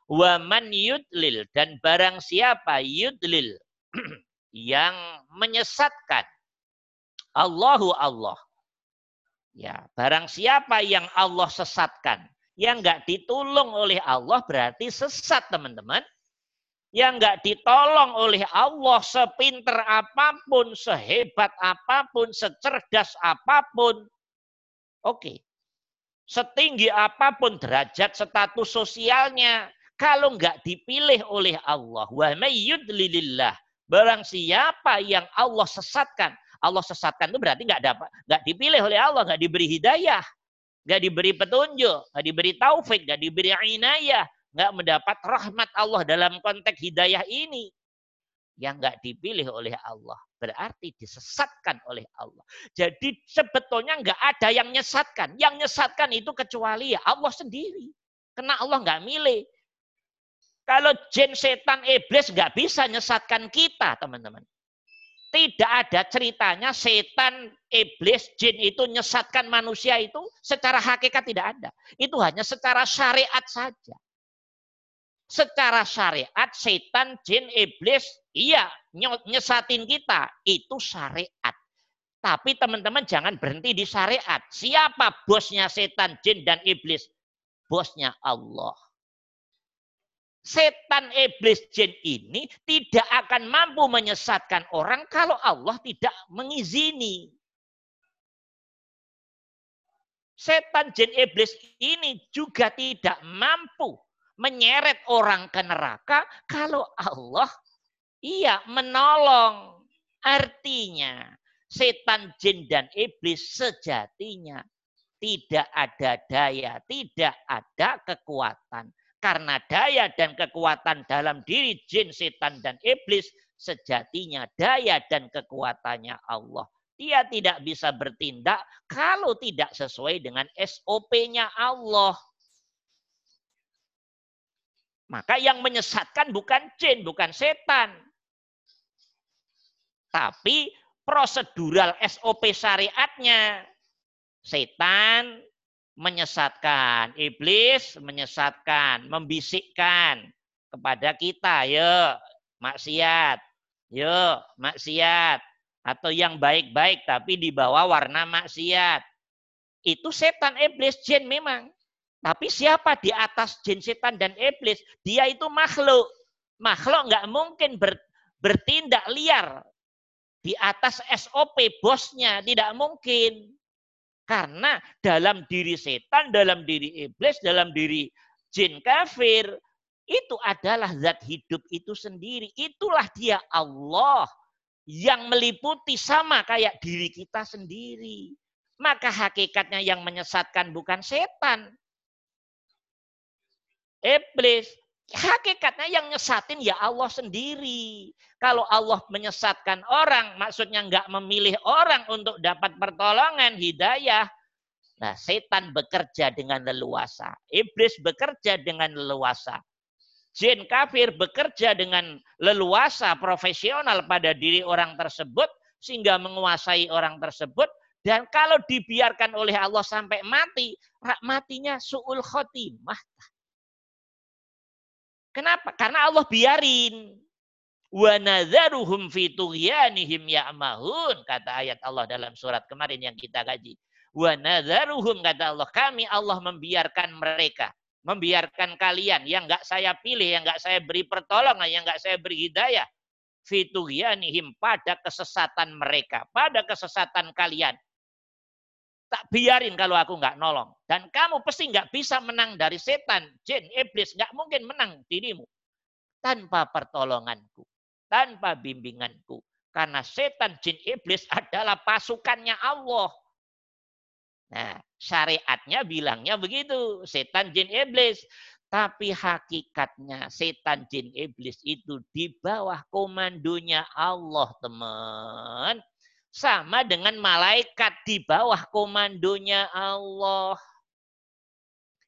Wa man yudlil dan barang siapa yudlil yang menyesatkan Allahu Allah Ya, barang siapa yang Allah sesatkan, yang nggak ditolong oleh Allah berarti sesat teman-teman. Yang nggak ditolong oleh Allah sepinter apa pun, sehebat apa pun, secerdas apa pun. Oke. Setinggi apa pun derajat status sosialnya, kalau nggak dipilih oleh Allah, wa mayyudlilillah, Barang siapa yang Allah sesatkan, Allah sesatkan itu berarti nggak dapat, nggak dipilih oleh Allah, nggak diberi hidayah, nggak diberi petunjuk, nggak diberi taufik, nggak diberi inayah, nggak mendapat rahmat Allah dalam konteks hidayah ini yang nggak dipilih oleh Allah berarti disesatkan oleh Allah. Jadi sebetulnya nggak ada yang nyesatkan. Yang nyesatkan itu kecuali ya Allah sendiri. Karena Allah nggak milih. Kalau jin, setan, iblis nggak bisa nyesatkan kita, teman-teman. Tidak ada ceritanya setan, iblis, jin itu nyesatkan manusia itu secara hakikat tidak ada. Itu hanya secara syariat saja. Secara syariat, setan, jin, iblis, iya nyesatin kita. Itu syariat. Tapi teman-teman jangan berhenti di syariat. Siapa bosnya setan, jin, dan iblis? Bosnya Allah. Setan, iblis, jin ini tidak akan mampu menyesatkan orang kalau Allah tidak mengizini. Setan, jin, iblis ini juga tidak mampu menyeret orang ke neraka kalau Allah iya menolong. Artinya setan, jin, dan iblis sejatinya tidak ada daya, tidak ada kekuatan. Karena daya dan kekuatan dalam diri jin, setan, dan iblis sejatinya daya dan kekuatannya Allah. Dia tidak bisa bertindak kalau tidak sesuai dengan SOP-nya Allah. Maka yang menyesatkan bukan jin, bukan setan. Tapi prosedural SOP syariatnya. Setan menyesatkan, iblis menyesatkan, membisikkan kepada kita, ya maksiat, ya maksiat, atau yang baik-baik tapi di bawah warna maksiat. Itu setan, iblis, jin memang. Tapi siapa di atas jin setan dan iblis? Dia itu makhluk. Makhluk nggak mungkin ber, bertindak liar di atas SOP bosnya. Tidak mungkin. Karena dalam diri setan, dalam diri iblis, dalam diri jin kafir, itu adalah zat hidup itu sendiri. Itulah dia Allah yang meliputi sama kayak diri kita sendiri. Maka hakikatnya yang menyesatkan bukan setan, iblis. Hakikatnya yang nyesatin ya Allah sendiri. Kalau Allah menyesatkan orang, maksudnya nggak memilih orang untuk dapat pertolongan, hidayah. Nah, setan bekerja dengan leluasa. Iblis bekerja dengan leluasa. Jin kafir bekerja dengan leluasa profesional pada diri orang tersebut sehingga menguasai orang tersebut dan kalau dibiarkan oleh Allah sampai mati, matinya suul khotimah. Kenapa? Karena Allah biarin. Wa nadharuhum fi tughyanihim ya'mahun. Kata ayat Allah dalam surat kemarin yang kita kaji. Wa kata Allah. Kami Allah membiarkan mereka. Membiarkan kalian yang enggak saya pilih, yang enggak saya beri pertolongan, yang enggak saya beri hidayah. Fi tughyanihim pada kesesatan mereka. Pada kesesatan kalian tak biarin kalau aku nggak nolong. Dan kamu pasti nggak bisa menang dari setan, jin, iblis. Nggak mungkin menang dirimu. Tanpa pertolonganku. Tanpa bimbinganku. Karena setan, jin, iblis adalah pasukannya Allah. Nah, syariatnya bilangnya begitu. Setan, jin, iblis. Tapi hakikatnya setan, jin, iblis itu di bawah komandonya Allah, teman sama dengan malaikat di bawah komandonya Allah.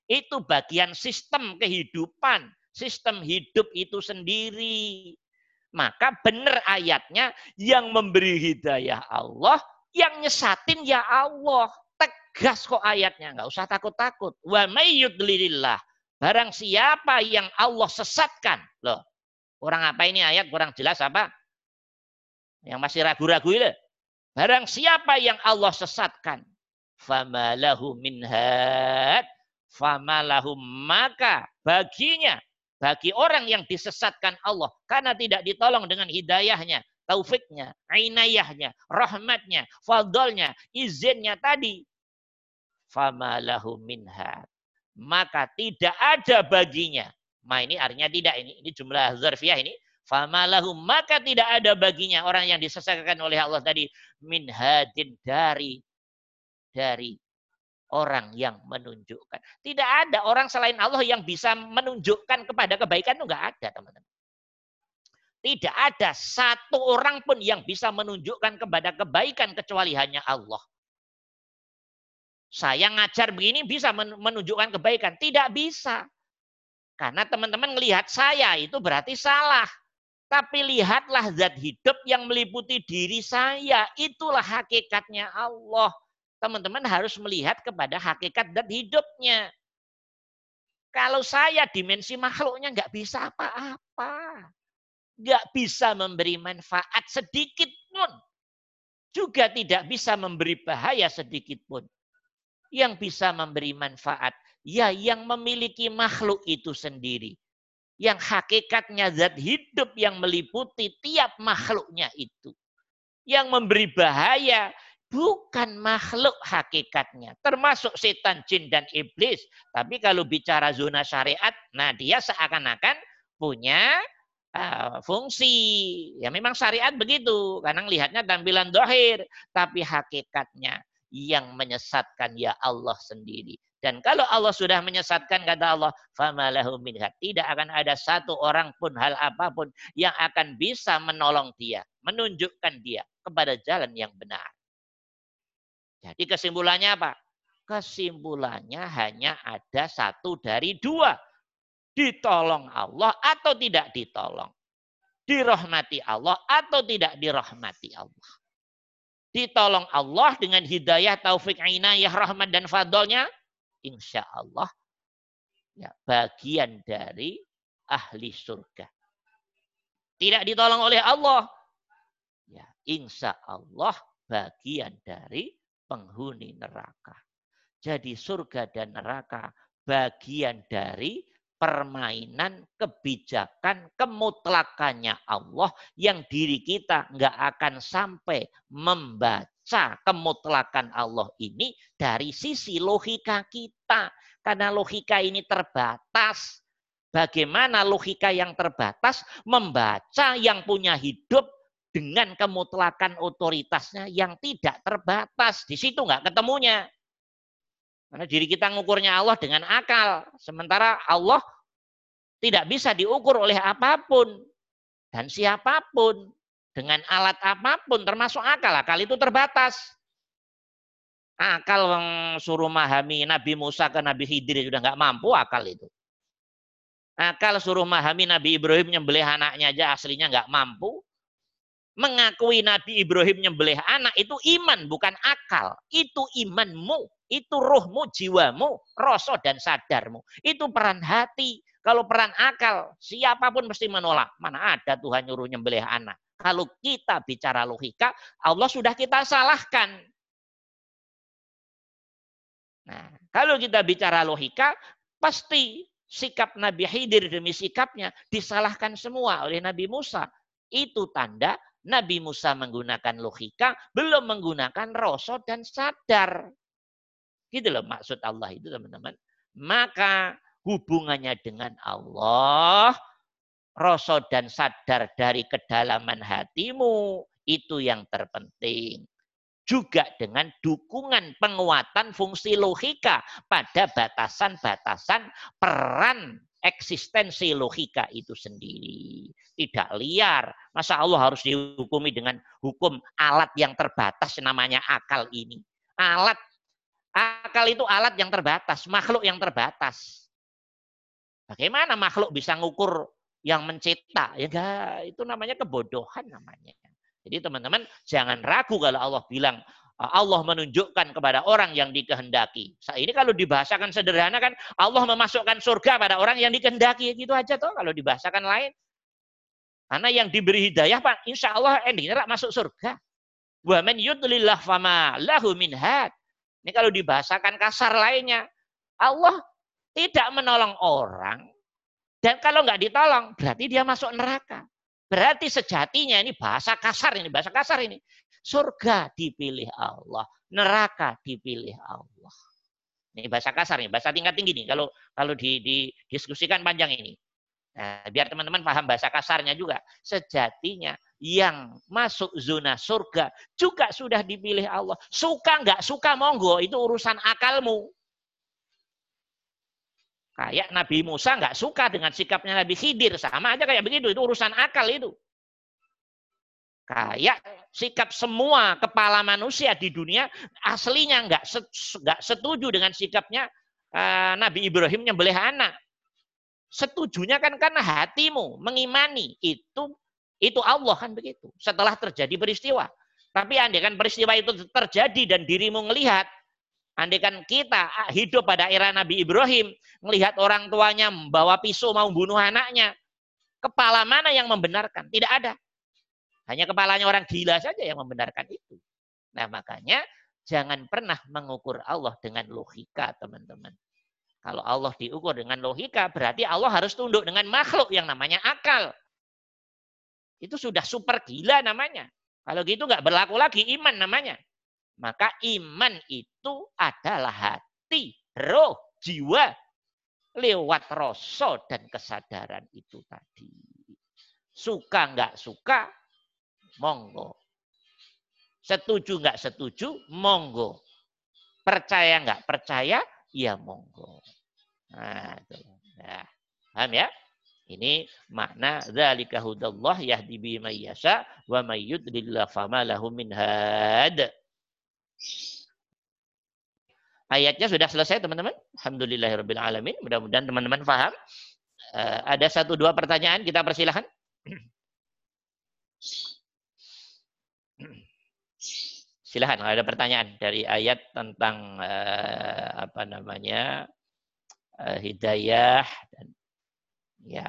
Itu bagian sistem kehidupan, sistem hidup itu sendiri. Maka benar ayatnya yang memberi hidayah Allah, yang nyesatin ya Allah. Tegas kok ayatnya, nggak usah takut-takut. Wa mayyudlilillah. Barang siapa yang Allah sesatkan. Loh, kurang apa ini ayat kurang jelas apa? Yang masih ragu-ragu itu. Barang siapa yang Allah sesatkan, famalahu minhad, famalahu maka baginya, bagi orang yang disesatkan Allah, karena tidak ditolong dengan hidayahnya, taufiknya, inayahnya, rahmatnya, fadolnya, izinnya tadi, famalahu minhad. Maka tidak ada baginya. Ma ini artinya tidak ini, ini jumlah zarfiyah ini. Famalahum maka tidak ada baginya orang yang disesatkan oleh Allah tadi min hadin dari dari orang yang menunjukkan. Tidak ada orang selain Allah yang bisa menunjukkan kepada kebaikan itu enggak ada, teman-teman. Tidak ada satu orang pun yang bisa menunjukkan kepada kebaikan kecuali hanya Allah. Saya ngajar begini bisa menunjukkan kebaikan. Tidak bisa. Karena teman-teman melihat saya itu berarti salah. Tapi lihatlah zat hidup yang meliputi diri saya. Itulah hakikatnya Allah. Teman-teman harus melihat kepada hakikat zat hidupnya. Kalau saya dimensi makhluknya nggak bisa apa-apa. Nggak bisa memberi manfaat sedikit pun. Juga tidak bisa memberi bahaya sedikit pun. Yang bisa memberi manfaat, ya yang memiliki makhluk itu sendiri yang hakikatnya zat hidup yang meliputi tiap makhluknya itu. Yang memberi bahaya bukan makhluk hakikatnya, termasuk setan, jin, dan iblis. Tapi kalau bicara zona syariat, nah dia seakan-akan punya uh, fungsi. Ya memang syariat begitu, karena lihatnya tampilan dohir, tapi hakikatnya yang menyesatkan ya Allah sendiri. Dan kalau Allah sudah menyesatkan kata Allah, famalahu minha. Tidak akan ada satu orang pun hal apa pun yang akan bisa menolong dia, menunjukkan dia kepada jalan yang benar. Jadi kesimpulannya apa? Kesimpulannya hanya ada satu dari dua. Ditolong Allah atau tidak ditolong. Dirahmati Allah atau tidak dirahmati Allah. Ditolong Allah dengan hidayah, taufik, inayah, rahmat, dan fadolnya insya Allah ya, bagian dari ahli surga. Tidak ditolong oleh Allah, ya insya Allah bagian dari penghuni neraka. Jadi surga dan neraka bagian dari permainan kebijakan kemutlakannya Allah yang diri kita nggak akan sampai membaca kemutlakan Allah ini dari sisi logika kita. Karena logika ini terbatas. Bagaimana logika yang terbatas membaca yang punya hidup dengan kemutlakan otoritasnya yang tidak terbatas. Di situ nggak ketemunya. Karena diri kita ngukurnya Allah dengan akal. Sementara Allah tidak bisa diukur oleh apa pun dan siapa pun dengan alat apa pun termasuk akal. Akal itu terbatas. Akal suruh memahami Nabi Musa ke Nabi Khidir sudah nggak mampu akal itu. Akal suruh memahami Nabi Ibrahim nyembelih anaknya aja aslinya nggak mampu. Mengakui Nabi Ibrahim nyembelih anak itu iman bukan akal. Itu imanmu, itu ruhmu, jiwamu, rasa dan sadarmu. Itu peran hati. Kalau peran akal, siapa pun mesti menolak. Mana ada Tuhan nyuruh nyembelih anak. Kalau kita bicara logika, Allah sudah kita salahkan. Nah, kalau kita bicara logika, pasti sikap Nabi Khidir demi sikapnya disalahkan semua oleh Nabi Musa. Itu tanda Nabi Musa menggunakan logika, belum menggunakan rasa dan sadar. Gitu loh maksud Allah itu teman-teman. Maka hubungannya dengan Allah rasa dan sadar dari kedalaman hatimu itu yang terpenting. Juga dengan dukungan penguatan fungsi logika pada batasan-batasan peran eksistensi logika itu sendiri. Tidak liar. Masa Allah harus dihukumi dengan hukum alat yang terbatas namanya akal ini. Alat akal itu alat yang terbatas, makhluk yang terbatas. Bagaimana makhluk bisa ngukur yang mencetak ya enggak itu namanya kebodohan namanya jadi teman-teman jangan ragu kalau Allah bilang Allah menunjukkan kepada orang yang dikehendaki. Saat ini kalau dibahasakan sederhana kan Allah memasukkan surga pada orang yang dikehendaki gitu aja toh kalau dibahasakan lain. Karena yang diberi hidayah Pak, insya Allah endingnya masuk surga. Wa man yudlillah fama lahu min had. Ini kalau dibahasakan kasar lainnya, Allah tidak menolong orang dan kalau nggak ditolong, berarti dia masuk neraka. Berarti sejatinya ini bahasa kasar ini, bahasa kasar ini. Surga dipilih Allah, neraka dipilih Allah. Ini bahasa kasar nih, bahasa tingkat tinggi nih. Kalau kalau di, didiskusikan panjang ini. Nah, biar teman-teman paham bahasa kasarnya juga. Sejatinya yang masuk zona surga juga sudah dipilih Allah. Suka nggak suka monggo, itu urusan akalmu. Kayak Nabi Musa nggak suka dengan sikapnya Nabi Khidir. Sama aja kayak begitu. Itu urusan akal itu. Kayak sikap semua kepala manusia di dunia aslinya nggak setuju dengan sikapnya uh, Nabi Ibrahim nyembelih anak. Setujunya kan karena hatimu mengimani itu itu Allah kan begitu. Setelah terjadi peristiwa. Tapi andai kan peristiwa itu terjadi dan dirimu melihat Andaikan kita hidup pada era Nabi Ibrahim, melihat orang tuanya membawa pisau mau bunuh anaknya, kepala mana yang membenarkan? Tidak ada. Hanya kepalanya orang gila saja yang membenarkan itu. Nah makanya jangan pernah mengukur Allah dengan logika teman-teman. Kalau Allah diukur dengan logika, berarti Allah harus tunduk dengan makhluk yang namanya akal. Itu sudah super gila namanya. Kalau gitu nggak berlaku lagi iman namanya. Maka iman itu adalah hati, roh, jiwa lewat rasa dan kesadaran itu tadi. Suka nggak suka, monggo. Setuju nggak setuju, monggo. Percaya nggak percaya, ya monggo. Nah. Nah, paham ya? Ini makna dzalika hudallah yahdi bi yasha wa may yudlillah fama lahu min had. Ayatnya sudah selesai teman-teman. Alhamdulillahirabbil alamin. Mudah-mudahan teman-teman paham. Uh, ada satu dua pertanyaan kita persilahkan. Silahkan ada pertanyaan dari ayat tentang uh, apa namanya uh, hidayah dan ya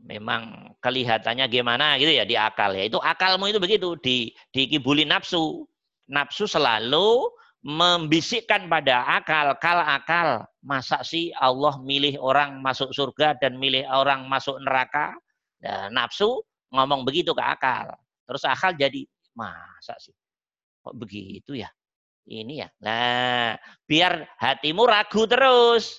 memang kelihatannya gimana gitu ya di akal ya itu akalmu itu begitu di dikibuli nafsu nafsu selalu membisikkan pada akal, kal akal. Masa sih Allah milih orang masuk surga dan milih orang masuk neraka? Dan nafsu ngomong begitu ke akal. Terus akal jadi, masa sih? Kok begitu ya? Ini ya. Nah, biar hatimu ragu terus.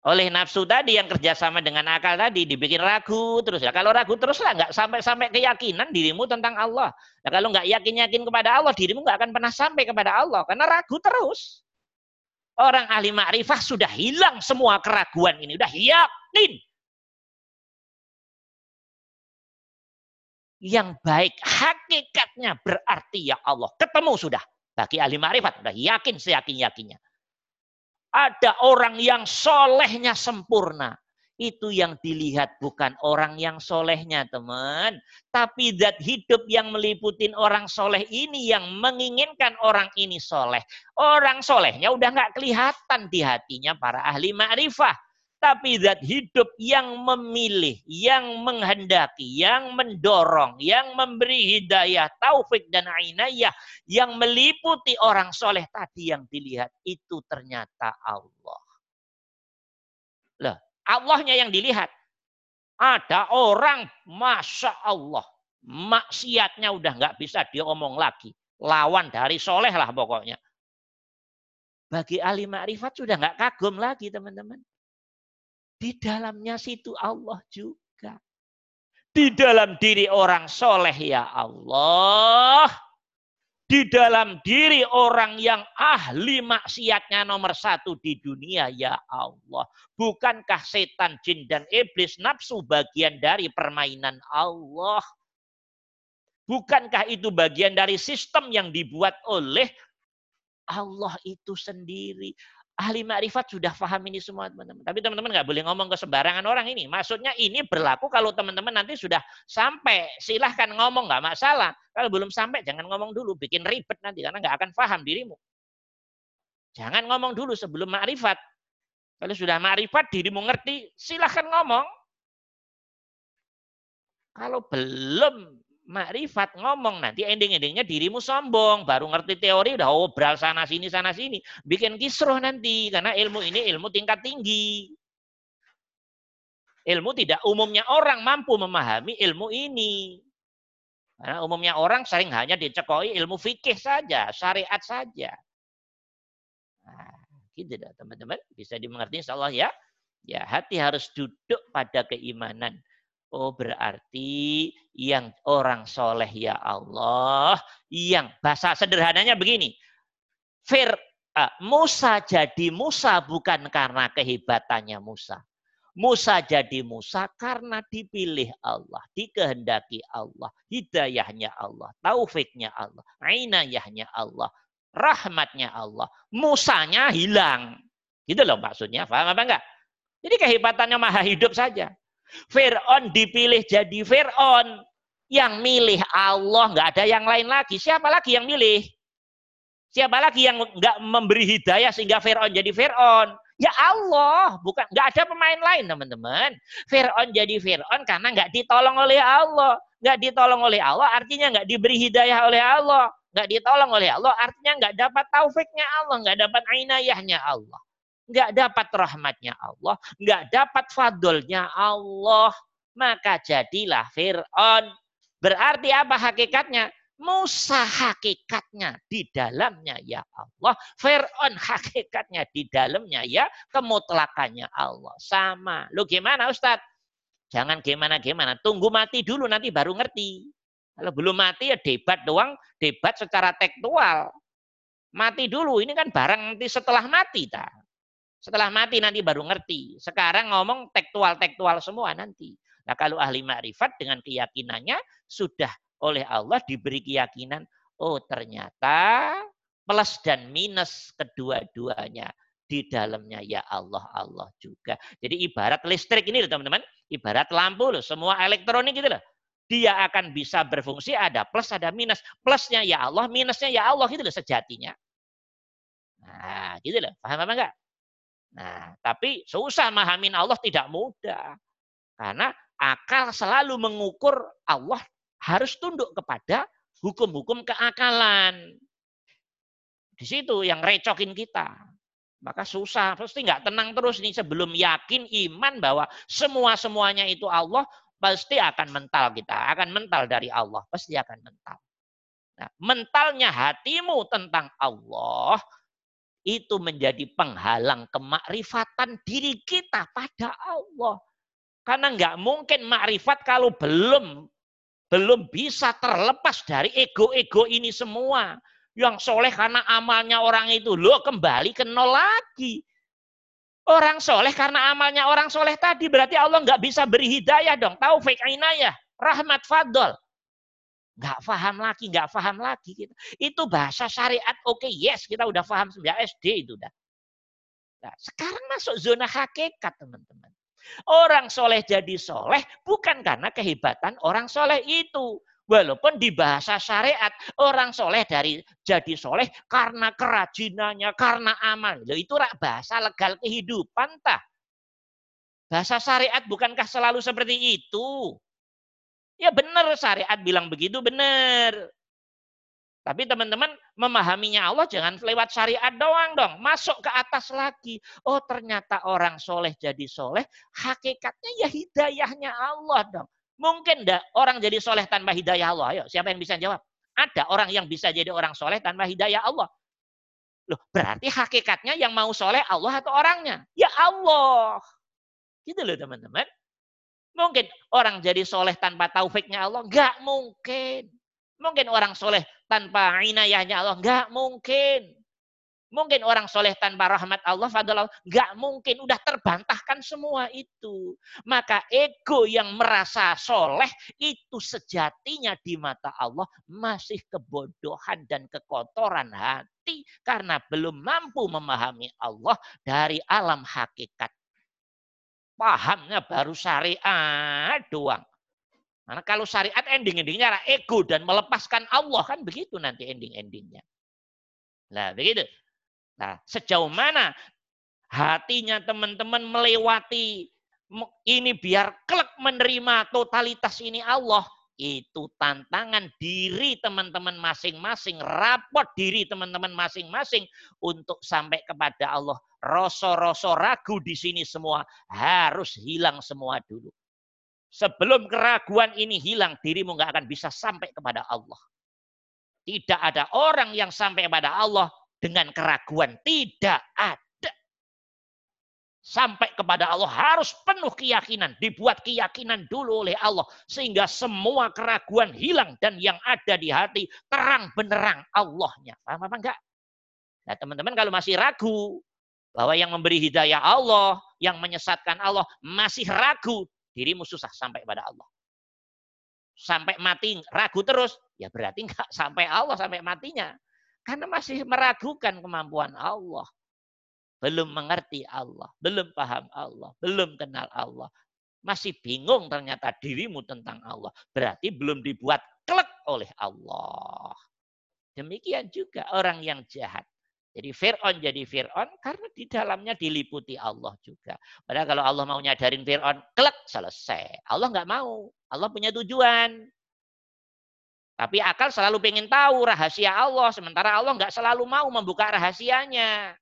Oleh nafsu tadi yang kerjasama dengan akal tadi dibikin ragu terus. Ya kalau ragu terus lah nggak sampai sampai keyakinan dirimu tentang Allah. Nah, kalau nggak yakin yakin kepada Allah dirimu nggak akan pernah sampai kepada Allah karena ragu terus. Orang ahli makrifah sudah hilang semua keraguan ini. Udah yakin yang baik hakikatnya berarti ya Allah ketemu sudah bagi ahli makrifat udah yakin seyakin yakinnya ada orang yang solehnya sempurna. Itu yang dilihat bukan orang yang solehnya teman. Tapi zat hidup yang meliputin orang soleh ini yang menginginkan orang ini soleh. Orang solehnya udah nggak kelihatan di hatinya para ahli ma'rifah tapi zat hidup yang memilih, yang menghendaki, yang mendorong, yang memberi hidayah, taufik dan ainayah, yang meliputi orang soleh tadi yang dilihat itu ternyata Allah. Lah, Allahnya yang dilihat. Ada orang, masya Allah, maksiatnya udah nggak bisa diomong lagi. Lawan dari soleh lah pokoknya. Bagi ahli makrifat sudah nggak kagum lagi teman-teman. Di dalamnya situ Allah juga. Di dalam diri orang soleh ya Allah. Di dalam diri orang yang ahli maksiatnya nomor satu di dunia ya Allah. Bukankah setan, jin, dan iblis nafsu bagian dari permainan Allah? Bukankah itu bagian dari sistem yang dibuat oleh Allah itu sendiri? Ahli makrifat sudah paham ini semua teman-teman. Tapi teman-teman nggak boleh ngomong ke sembarangan orang ini. Maksudnya ini berlaku kalau teman-teman nanti sudah sampai, silahkan ngomong nggak masalah. Kalau belum sampai jangan ngomong dulu, bikin ribet nanti karena nggak akan paham dirimu. Jangan ngomong dulu sebelum makrifat. Kalau sudah makrifat dirimu ngerti, silahkan ngomong. Kalau belum makrifat ngomong nanti ending-endingnya dirimu sombong baru ngerti teori udah obral sana sini sana sini. Bikin kisruh nanti karena ilmu ini ilmu tingkat tinggi. Ilmu tidak umumnya orang mampu memahami ilmu ini. Karena umumnya orang sering hanya dicekoi ilmu fikih saja syariat saja. Nah, gitu teman-teman. Bisa dimengerti insya Allah ya. Ya, hati harus duduk pada keimanan. Oh, berarti yang orang soleh ya Allah, yang bahasa sederhananya begini. Fir, uh, Musa jadi Musa bukan karena kehebatannya Musa. Musa jadi Musa karena dipilih Allah, dikehendaki Allah, hidayahnya Allah, taufiknya Allah, ainayahnya Allah, rahmatnya Allah. Musanya hilang. Gitu loh maksudnya, paham apa enggak? Jadi kehebatannya maha hidup saja. Fir'aun dipilih jadi Fir'aun. Yang milih Allah, nggak ada yang lain lagi. Siapa lagi yang milih? Siapa lagi yang nggak memberi hidayah sehingga Fir'aun jadi Fir'aun? Ya Allah, bukan nggak ada pemain lain teman-teman. Fir'aun jadi Fir'aun karena nggak ditolong oleh Allah. Nggak ditolong oleh Allah artinya nggak diberi hidayah oleh Allah. Nggak ditolong oleh Allah artinya nggak dapat taufiknya Allah, nggak dapat ainayahnya Allah nggak dapat rahmatnya Allah, nggak dapat fadlnya Allah, maka jadilah Fir'aun. Berarti apa hakikatnya? Musa hakikatnya di dalamnya ya Allah. Fir'aun hakikatnya di dalamnya ya kemutlakannya Allah. Sama. Lu gimana Ustadz? Jangan gimana-gimana. Tunggu mati dulu nanti baru ngerti. Kalau belum mati ya debat doang. Debat secara tekstual. Mati dulu. Ini kan barang nanti setelah mati. Tak? Setelah mati nanti baru ngerti. Sekarang ngomong tekstual-tekstual semua nanti. Nah kalau ahli makrifat dengan keyakinannya sudah oleh Allah diberi keyakinan, oh ternyata plus dan minus kedua-duanya di dalamnya ya Allah Allah juga. Jadi ibarat listrik ini teman-teman, ibarat lampu loh, semua elektronik gitu loh. Dia akan bisa berfungsi ada plus ada minus. Plusnya ya Allah, minusnya ya Allah gitu loh sejatinya. Nah, gitu loh. Paham apa enggak? Nah, tapi susah mahamin Allah tidak mudah. Karena akal selalu mengukur Allah harus tunduk kepada hukum-hukum keakalan. Di situ yang recokin kita. Maka susah, pasti nggak tenang terus nih sebelum yakin iman bahwa semua-semuanya itu Allah, pasti akan mental kita, akan mental dari Allah, pasti akan mental. Nah, mentalnya hatimu tentang Allah, itu menjadi penghalang kemakrifatan diri kita pada Allah. Karena nggak mungkin makrifat kalau belum belum bisa terlepas dari ego-ego ini semua. Yang soleh karena amalnya orang itu. Loh kembali ke nol lagi. Orang soleh karena amalnya orang soleh tadi. Berarti Allah nggak bisa beri hidayah dong. Taufik inayah. Rahmat fadl. Nggak paham lagi, nggak paham lagi. Gitu. Itu bahasa syariat, oke, okay, yes, kita udah paham sejak SD itu. Udah. Nah, sekarang masuk zona hakikat, teman-teman. Orang soleh jadi soleh bukan karena kehebatan orang soleh itu. Walaupun di bahasa syariat orang soleh dari jadi soleh karena kerajinannya, karena amal. Loh, itu bahasa legal kehidupan tah. Bahasa syariat bukankah selalu seperti itu? Ya benar syariat bilang begitu benar. Tapi teman-teman memahaminya Allah jangan lewat syariat doang dong. Masuk ke atas lagi. Oh ternyata orang soleh jadi soleh. Hakikatnya ya hidayahnya Allah dong. Mungkin enggak orang jadi soleh tanpa hidayah Allah? Ayo siapa yang bisa jawab? Ada orang yang bisa jadi orang soleh tanpa hidayah Allah. Loh berarti hakikatnya yang mau soleh Allah atau orangnya? Ya Allah. Gitu loh teman-teman. Mungkin orang jadi soleh tanpa taufiknya Allah? Enggak mungkin. Mungkin orang soleh tanpa inayahnya Allah? Enggak mungkin. Mungkin orang soleh tanpa rahmat Allah, fadl. Enggak mungkin. Udah terbantahkan semua itu. Maka ego yang merasa soleh itu sejatinya di mata Allah masih kebodohan dan kekotoran hati. Karena belum mampu memahami Allah dari alam hakikat pahamnya baru syariat doang. Karena kalau syariat ending-endingnya adalah ego dan melepaskan Allah kan begitu nanti ending-endingnya. Nah begitu. Nah sejauh mana hatinya teman-teman melewati ini biar klek menerima totalitas ini Allah itu tantangan diri teman-teman masing-masing, rapot diri teman-teman masing-masing untuk sampai kepada Allah. Rasa-rasa ragu di sini semua harus hilang semua dulu. Sebelum keraguan ini hilang, dirimu nggak akan bisa sampai kepada Allah. Tidak ada orang yang sampai kepada Allah dengan keraguan. Tidak ada. Sampai kepada Allah harus penuh keyakinan, dibuat keyakinan dulu oleh Allah sehingga semua keraguan hilang dan yang ada di hati terang benerang Allahnya. Paham apa enggak? Nah, teman-teman kalau masih ragu bahwa yang memberi hidayah Allah, yang menyesatkan Allah, masih ragu, dirimu susah sampai pada Allah. Sampai mati ragu terus, ya berarti enggak sampai Allah sampai matinya. Karena masih meragukan kemampuan Allah belum mengerti Allah, belum paham Allah, belum kenal Allah. Masih bingung ternyata dirimu tentang Allah. Berarti belum dibuat klek oleh Allah. Demikian juga orang yang jahat. Jadi Fir'aun jadi Fir'aun karena di dalamnya diliputi Allah juga. Padahal kalau Allah mau nyadarin Fir'aun, klek selesai. Allah nggak mau. Allah punya tujuan. Tapi akal selalu pengen tahu rahasia Allah. Sementara Allah nggak selalu mau membuka rahasianya.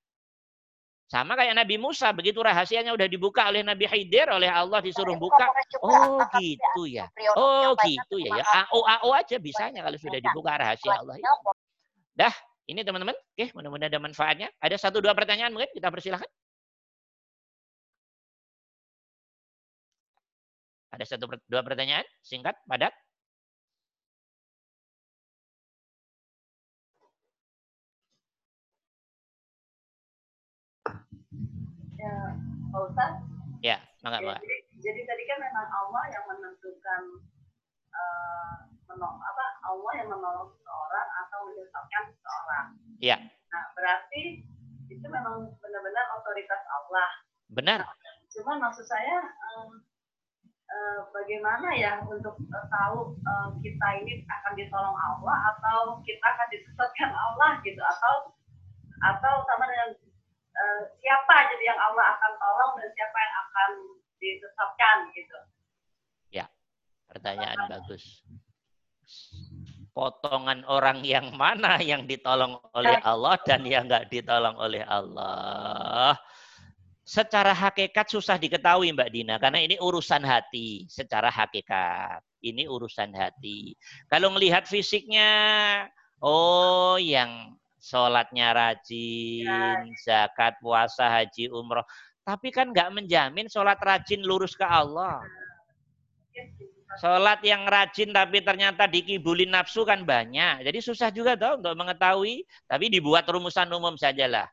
Sama kayak Nabi Musa, begitu rahasianya udah dibuka oleh Nabi Khidir, oleh Allah disuruh buka. Oh gitu ya. Oh gitu ya. ya. AO AO aja bisanya kalau sudah dibuka rahasia Allah itu. Dah, ini teman-teman. Oke, mudah-mudahan ada manfaatnya. Ada satu dua pertanyaan mungkin kita persilahkan. Ada satu dua pertanyaan singkat, padat. Pak Ustaz. Ya, mangga. Jadi, jadi tadi kan memang Allah yang menentukan uh, menolong, apa Allah yang menolong seseorang atau menyesatkan seseorang. Iya. Nah, berarti itu memang benar-benar otoritas Allah. Benar. Cuma maksud saya um, uh, bagaimana ya untuk uh, tahu uh, kita ini akan ditolong Allah atau kita akan disesatkan Allah gitu atau atau sama dengan Eh, siapa jadi yang Allah akan tolong dan siapa yang akan disesatkan gitu. Ya, pertanyaan bagus. Potongan orang yang mana yang ditolong oleh Allah dan yang nggak ditolong oleh Allah. Secara hakikat susah diketahui Mbak Dina karena ini urusan hati secara hakikat. Ini urusan hati. Kalau melihat fisiknya, oh yang sholatnya rajin, zakat, puasa, haji, umroh. Tapi kan nggak menjamin sholat rajin lurus ke Allah. Sholat yang rajin tapi ternyata dikibulin nafsu kan banyak. Jadi susah juga tuh untuk mengetahui. Tapi dibuat rumusan umum sajalah.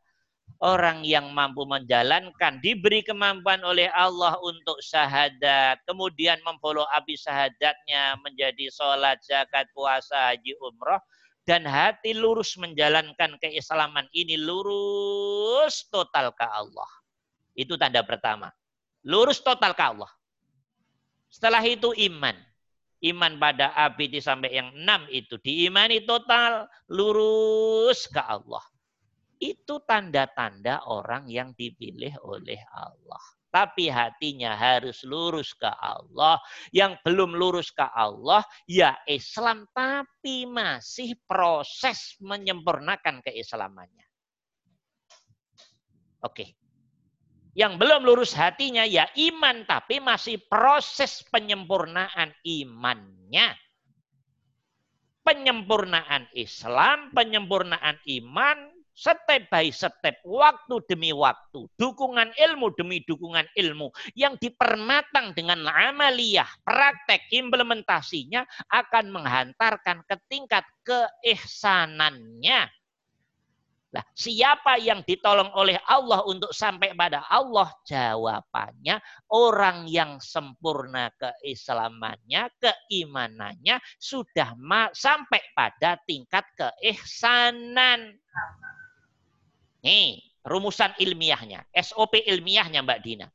Orang yang mampu menjalankan, diberi kemampuan oleh Allah untuk syahadat. Kemudian memfollow abis syahadatnya menjadi sholat, zakat, puasa, haji, umroh dan hati lurus menjalankan keislaman ini lurus total ke Allah. Itu tanda pertama. Lurus total ke Allah. Setelah itu iman. Iman pada ABD sampai yang enam itu diimani total lurus ke Allah. Itu tanda-tanda orang yang dipilih oleh Allah tapi hatinya harus lurus ke Allah. Yang belum lurus ke Allah, ya Islam, tapi masih proses menyempurnakan keislamannya. Oke. Yang belum lurus hatinya, ya iman, tapi masih proses penyempurnaan imannya penyempurnaan Islam, penyempurnaan iman, Step by step, waktu demi waktu, dukungan ilmu demi dukungan ilmu yang dipermatang dengan amaliyah, praktek implementasinya akan menghantarkan ke tingkat keihsanannya. Nah, siapa yang ditolong oleh Allah untuk sampai pada Allah? Jawabannya orang yang sempurna keislamannya, keimanannya sudah sampai pada tingkat keihsanan. Nih, rumusan ilmiahnya, SOP ilmiahnya Mbak Dina.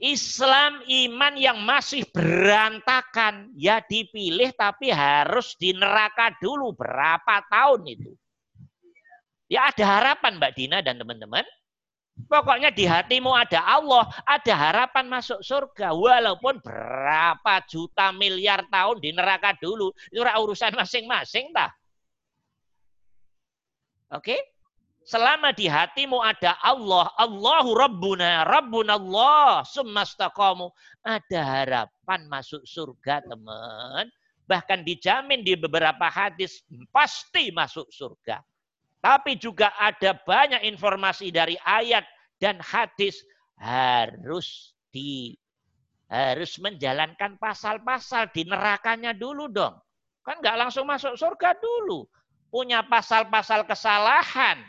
Islam iman yang masih berantakan, ya dipilih tapi harus di neraka dulu berapa tahun itu. Ya ada harapan Mbak Dina dan teman-teman. Pokoknya di hatimu ada Allah, ada harapan masuk surga. Walaupun berapa juta miliar tahun di neraka dulu. Itu urusan masing-masing tak? Oke? Selama di hatimu ada Allah, Allahu Rabbuna, Rabbuna Allah, summastaqamu. Ada harapan masuk surga teman. Bahkan dijamin di beberapa hadis pasti masuk surga. Tapi juga ada banyak informasi dari ayat dan hadis harus di harus menjalankan pasal-pasal di nerakanya dulu dong. Kan nggak langsung masuk surga dulu. Punya pasal-pasal kesalahan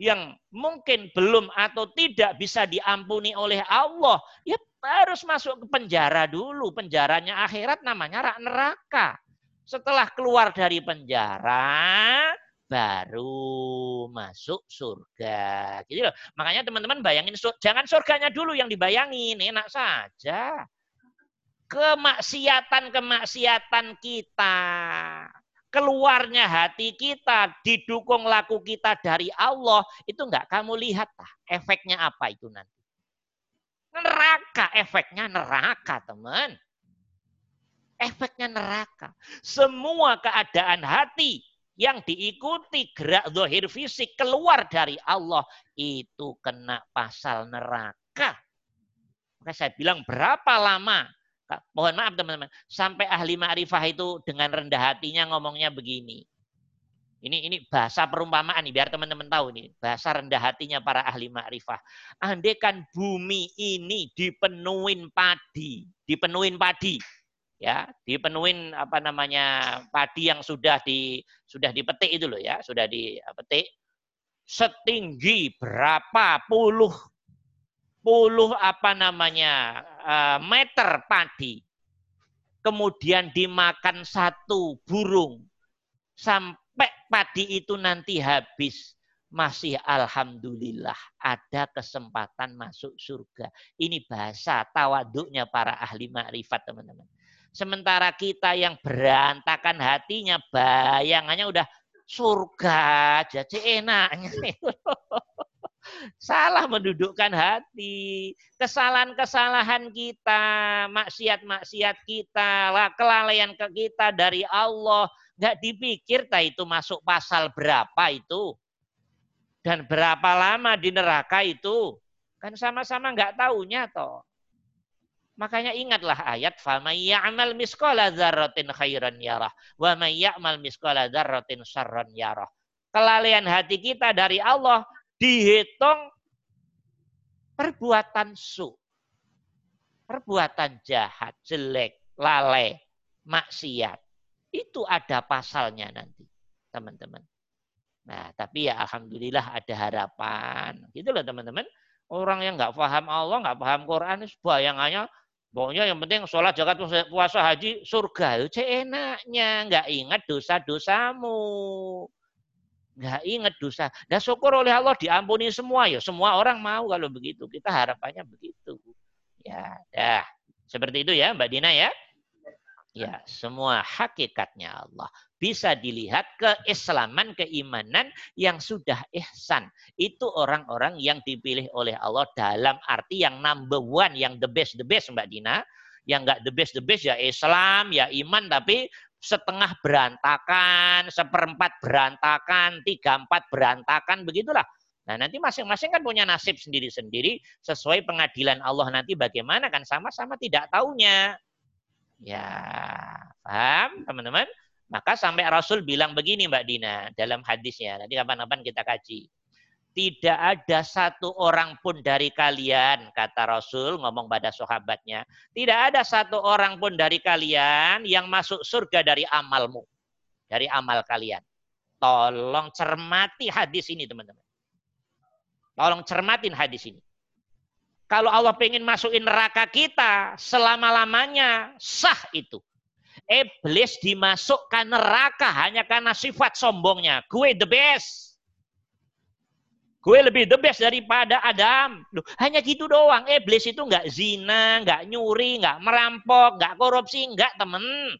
yang mungkin belum atau tidak bisa diampuni oleh Allah. Ya harus masuk ke penjara dulu. Penjaranya akhirat namanya neraka. Setelah keluar dari penjara, baru masuk surga. Gitu loh. Makanya teman-teman bayangin jangan surganya dulu yang dibayangin, enak saja. Kemaksiatan-kemaksiatan kita, keluarnya hati kita, didukung laku kita dari Allah, itu enggak kamu lihat tah efeknya apa itu nanti. Neraka, efeknya neraka teman. Efeknya neraka. Semua keadaan hati yang diikuti gerak zahir fisik keluar dari Allah itu kena pasal neraka. Maka saya bilang berapa lama mohon maaf teman-teman sampai ahli ma'rifah itu dengan rendah hatinya ngomongnya begini. Ini ini bahasa perumpamaan nih biar teman-teman tahu nih bahasa rendah hatinya para ahli ma'rifah. Andai kan bumi ini dipenuhin padi, dipenuhin padi, ya dipenuhin apa namanya padi yang sudah di sudah dipetik itu loh ya sudah dipetik setinggi berapa puluh puluh apa namanya meter padi kemudian dimakan satu burung sampai padi itu nanti habis masih alhamdulillah ada kesempatan masuk surga. Ini bahasa tawaduknya para ahli makrifat teman-teman. Sementara kita yang berantakan hatinya, bayangannya udah surga aja, enaknya. Salah mendudukkan hati. Kesalahan-kesalahan kita, maksiat-maksiat kita, kelalaian ke kita dari Allah. Nggak dipikir tak itu masuk pasal berapa itu. Dan berapa lama di neraka itu. Kan sama-sama nggak tahunya toh. Makanya ingatlah ayat may ya'mal misqala dzarratin khairan yarah wa may ya'mal misqala dzarratin syarran yarah. Kelalaian hati kita dari Allah dihitung perbuatan su. Perbuatan jahat, jelek, lalai, maksiat. Itu ada pasalnya nanti, teman-teman. Nah, tapi ya alhamdulillah ada harapan. Gitu loh teman-teman. Orang yang nggak paham Allah, nggak paham Quran, bayangannya Pokoknya yang penting sholat, zakat, puasa, haji, surga. Itu enaknya. Nggak ingat dosa-dosamu. Nggak ingat dosa. Dan syukur oleh Allah diampuni semua. Ya semua orang mau kalau begitu. Kita harapannya begitu. Ya, dah. Seperti itu ya Mbak Dina ya. Ya, semua hakikatnya Allah. Bisa dilihat keislaman, keimanan yang sudah ihsan. Itu orang-orang yang dipilih oleh Allah dalam arti yang number one, yang the best, the best Mbak Dina. Yang enggak the best, the best ya Islam, ya iman, tapi setengah berantakan, seperempat berantakan, tiga empat berantakan, begitulah. Nah nanti masing-masing kan punya nasib sendiri-sendiri sesuai pengadilan Allah nanti bagaimana kan sama-sama tidak tahunya. Ya, paham teman-teman? Maka sampai Rasul bilang begini Mbak Dina dalam hadisnya. Nanti kapan-kapan kita kaji. Tidak ada satu orang pun dari kalian, kata Rasul ngomong pada sahabatnya. Tidak ada satu orang pun dari kalian yang masuk surga dari amalmu. Dari amal kalian. Tolong cermati hadis ini teman-teman. Tolong cermatin hadis ini. Kalau Allah pengen masukin neraka kita selama-lamanya sah itu. Iblis dimasukkan neraka hanya karena sifat sombongnya. Gue the best. Gue lebih the best daripada Adam. Loh, hanya gitu doang. Iblis itu nggak zina, nggak nyuri, nggak merampok, nggak korupsi, nggak temen.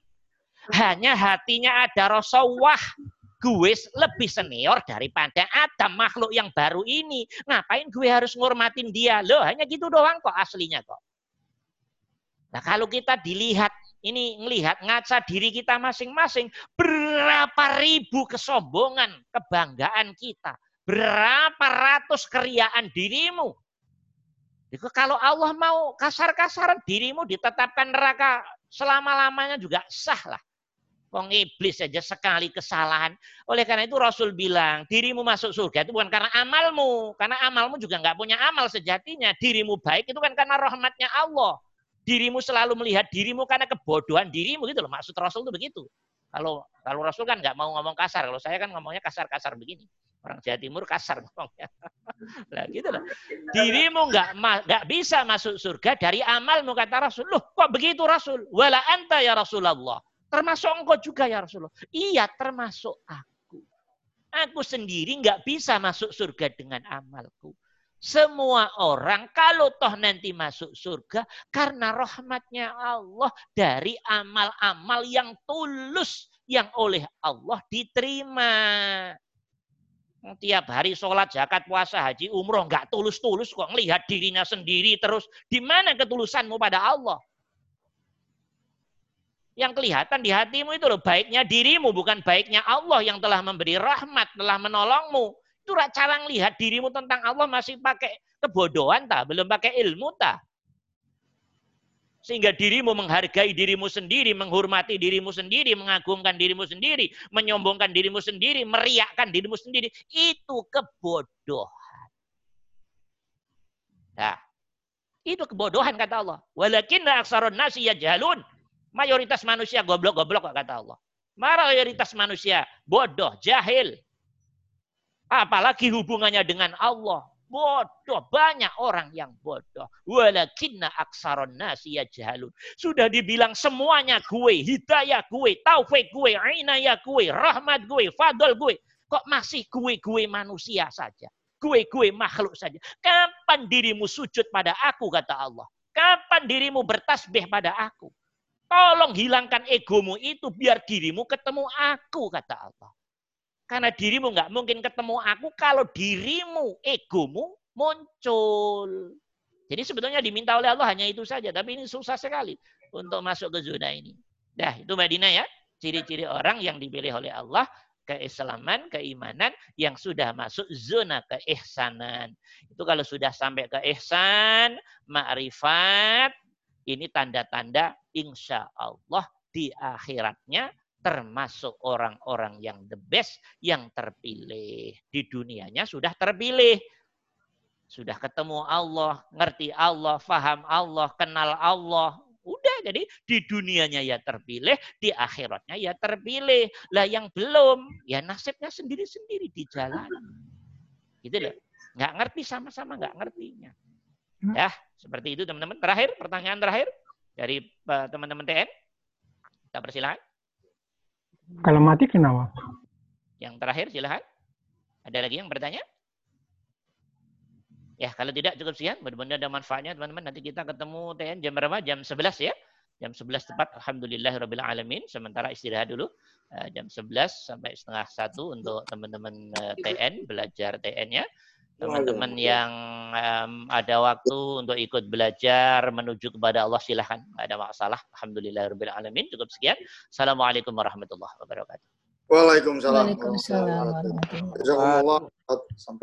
Hanya hatinya ada rasa wah gue lebih senior daripada Adam makhluk yang baru ini. Ngapain gue harus ngormatin dia? Loh, hanya gitu doang kok aslinya kok. Nah, kalau kita dilihat ini ngelihat ngaca diri kita masing-masing, berapa ribu kesombongan, kebanggaan kita, berapa ratus keriaan dirimu. Itu kalau Allah mau kasar-kasaran dirimu ditetapkan neraka selama-lamanya juga sah lah. Wong iblis saja sekali kesalahan. Oleh karena itu Rasul bilang, dirimu masuk surga itu bukan karena amalmu. Karena amalmu juga nggak punya amal sejatinya. Dirimu baik itu kan karena rahmatnya Allah. Dirimu selalu melihat dirimu karena kebodohan dirimu gitu loh. Maksud Rasul itu begitu. Kalau kalau Rasul kan nggak mau ngomong kasar. Kalau saya kan ngomongnya kasar-kasar begini. Orang Jawa Timur kasar ngomongnya. nah gitu loh. Dirimu nggak nggak bisa masuk surga dari amalmu kata Rasul. Loh kok begitu Rasul? Wala anta ya Rasulullah. Termasuk engkau juga ya Rasulullah. Iya termasuk aku. Aku sendiri nggak bisa masuk surga dengan amalku. Semua orang kalau toh nanti masuk surga karena rahmatnya Allah dari amal-amal yang tulus yang oleh Allah diterima. Tiap hari sholat, zakat, puasa, haji, umroh nggak tulus-tulus kok ngelihat dirinya sendiri terus. Di mana ketulusanmu pada Allah? Yang kelihatan di hatimu itu loh baiknya dirimu bukan baiknya Allah yang telah memberi rahmat, telah menolongmu. Itu cara melihat dirimu tentang Allah masih pakai kebodohan tak, belum pakai ilmu tak. Sehingga dirimu menghargai dirimu sendiri, menghormati dirimu sendiri, mengagungkan dirimu sendiri, menyombongkan dirimu sendiri, meriakkan dirimu sendiri. Itu kebodohan. Nah, itu kebodohan kata Allah. Walakin aksarun nasi jalun Mayoritas manusia goblok-goblok kata Allah. Mayoritas manusia bodoh, jahil. Apalagi hubungannya dengan Allah. Bodoh, banyak orang yang bodoh. Walakinna aksaron nasi jahalun. Sudah dibilang semuanya gue, hidayah gue, taufik gue, inayah gue, rahmat gue, fadl gue. Kok masih gue-gue manusia saja? Gue-gue makhluk saja. Kapan dirimu sujud pada aku, kata Allah? Kapan dirimu bertasbih pada aku? Tolong hilangkan egomu itu biar dirimu ketemu aku, kata Allah. Karena dirimu nggak mungkin ketemu aku kalau dirimu, egomu muncul. Jadi sebetulnya diminta oleh Allah hanya itu saja. Tapi ini susah sekali untuk masuk ke zona ini. Dah, itu Madinah ya. Ciri-ciri orang yang dipilih oleh Allah keislaman, keimanan yang sudah masuk zona keihsanan. Itu kalau sudah sampai ke ihsan, ma'rifat, ini tanda-tanda insya Allah di akhiratnya termasuk orang-orang yang the best, yang terpilih. Di dunianya sudah terpilih. Sudah ketemu Allah, ngerti Allah, faham Allah, kenal Allah. Udah, jadi di dunianya ya terpilih, di akhiratnya ya terpilih. Lah yang belum, ya nasibnya sendiri-sendiri di jalan. Gitu loh. Nggak ngerti sama-sama nggak ngertinya. Ya, seperti itu teman-teman. Terakhir, pertanyaan terakhir dari uh, teman-teman TN. Kita persilahkan. Kalau mati kenapa? Yang terakhir silahkan. Ada lagi yang bertanya? Ya, kalau tidak cukup sekian. Benar-benar ada manfaatnya teman-teman. Nanti kita ketemu TN jam berapa? Jam 11 ya. Jam 11 tepat. Alhamdulillah Rabbil Alamin. Sementara istirahat dulu. Uh, jam 11 sampai setengah satu untuk teman-teman uh, TN. Belajar TN-nya teman-teman yang um, ada waktu untuk ikut belajar menuju kepada Allah silahkan nggak ada masalah. Alhamdulillah alamin. Cukup sekian. Assalamualaikum warahmatullahi wabarakatuh. Waalaikumsalam. Waalaikumsalam warahmatullahi wabarakatuh. Sampai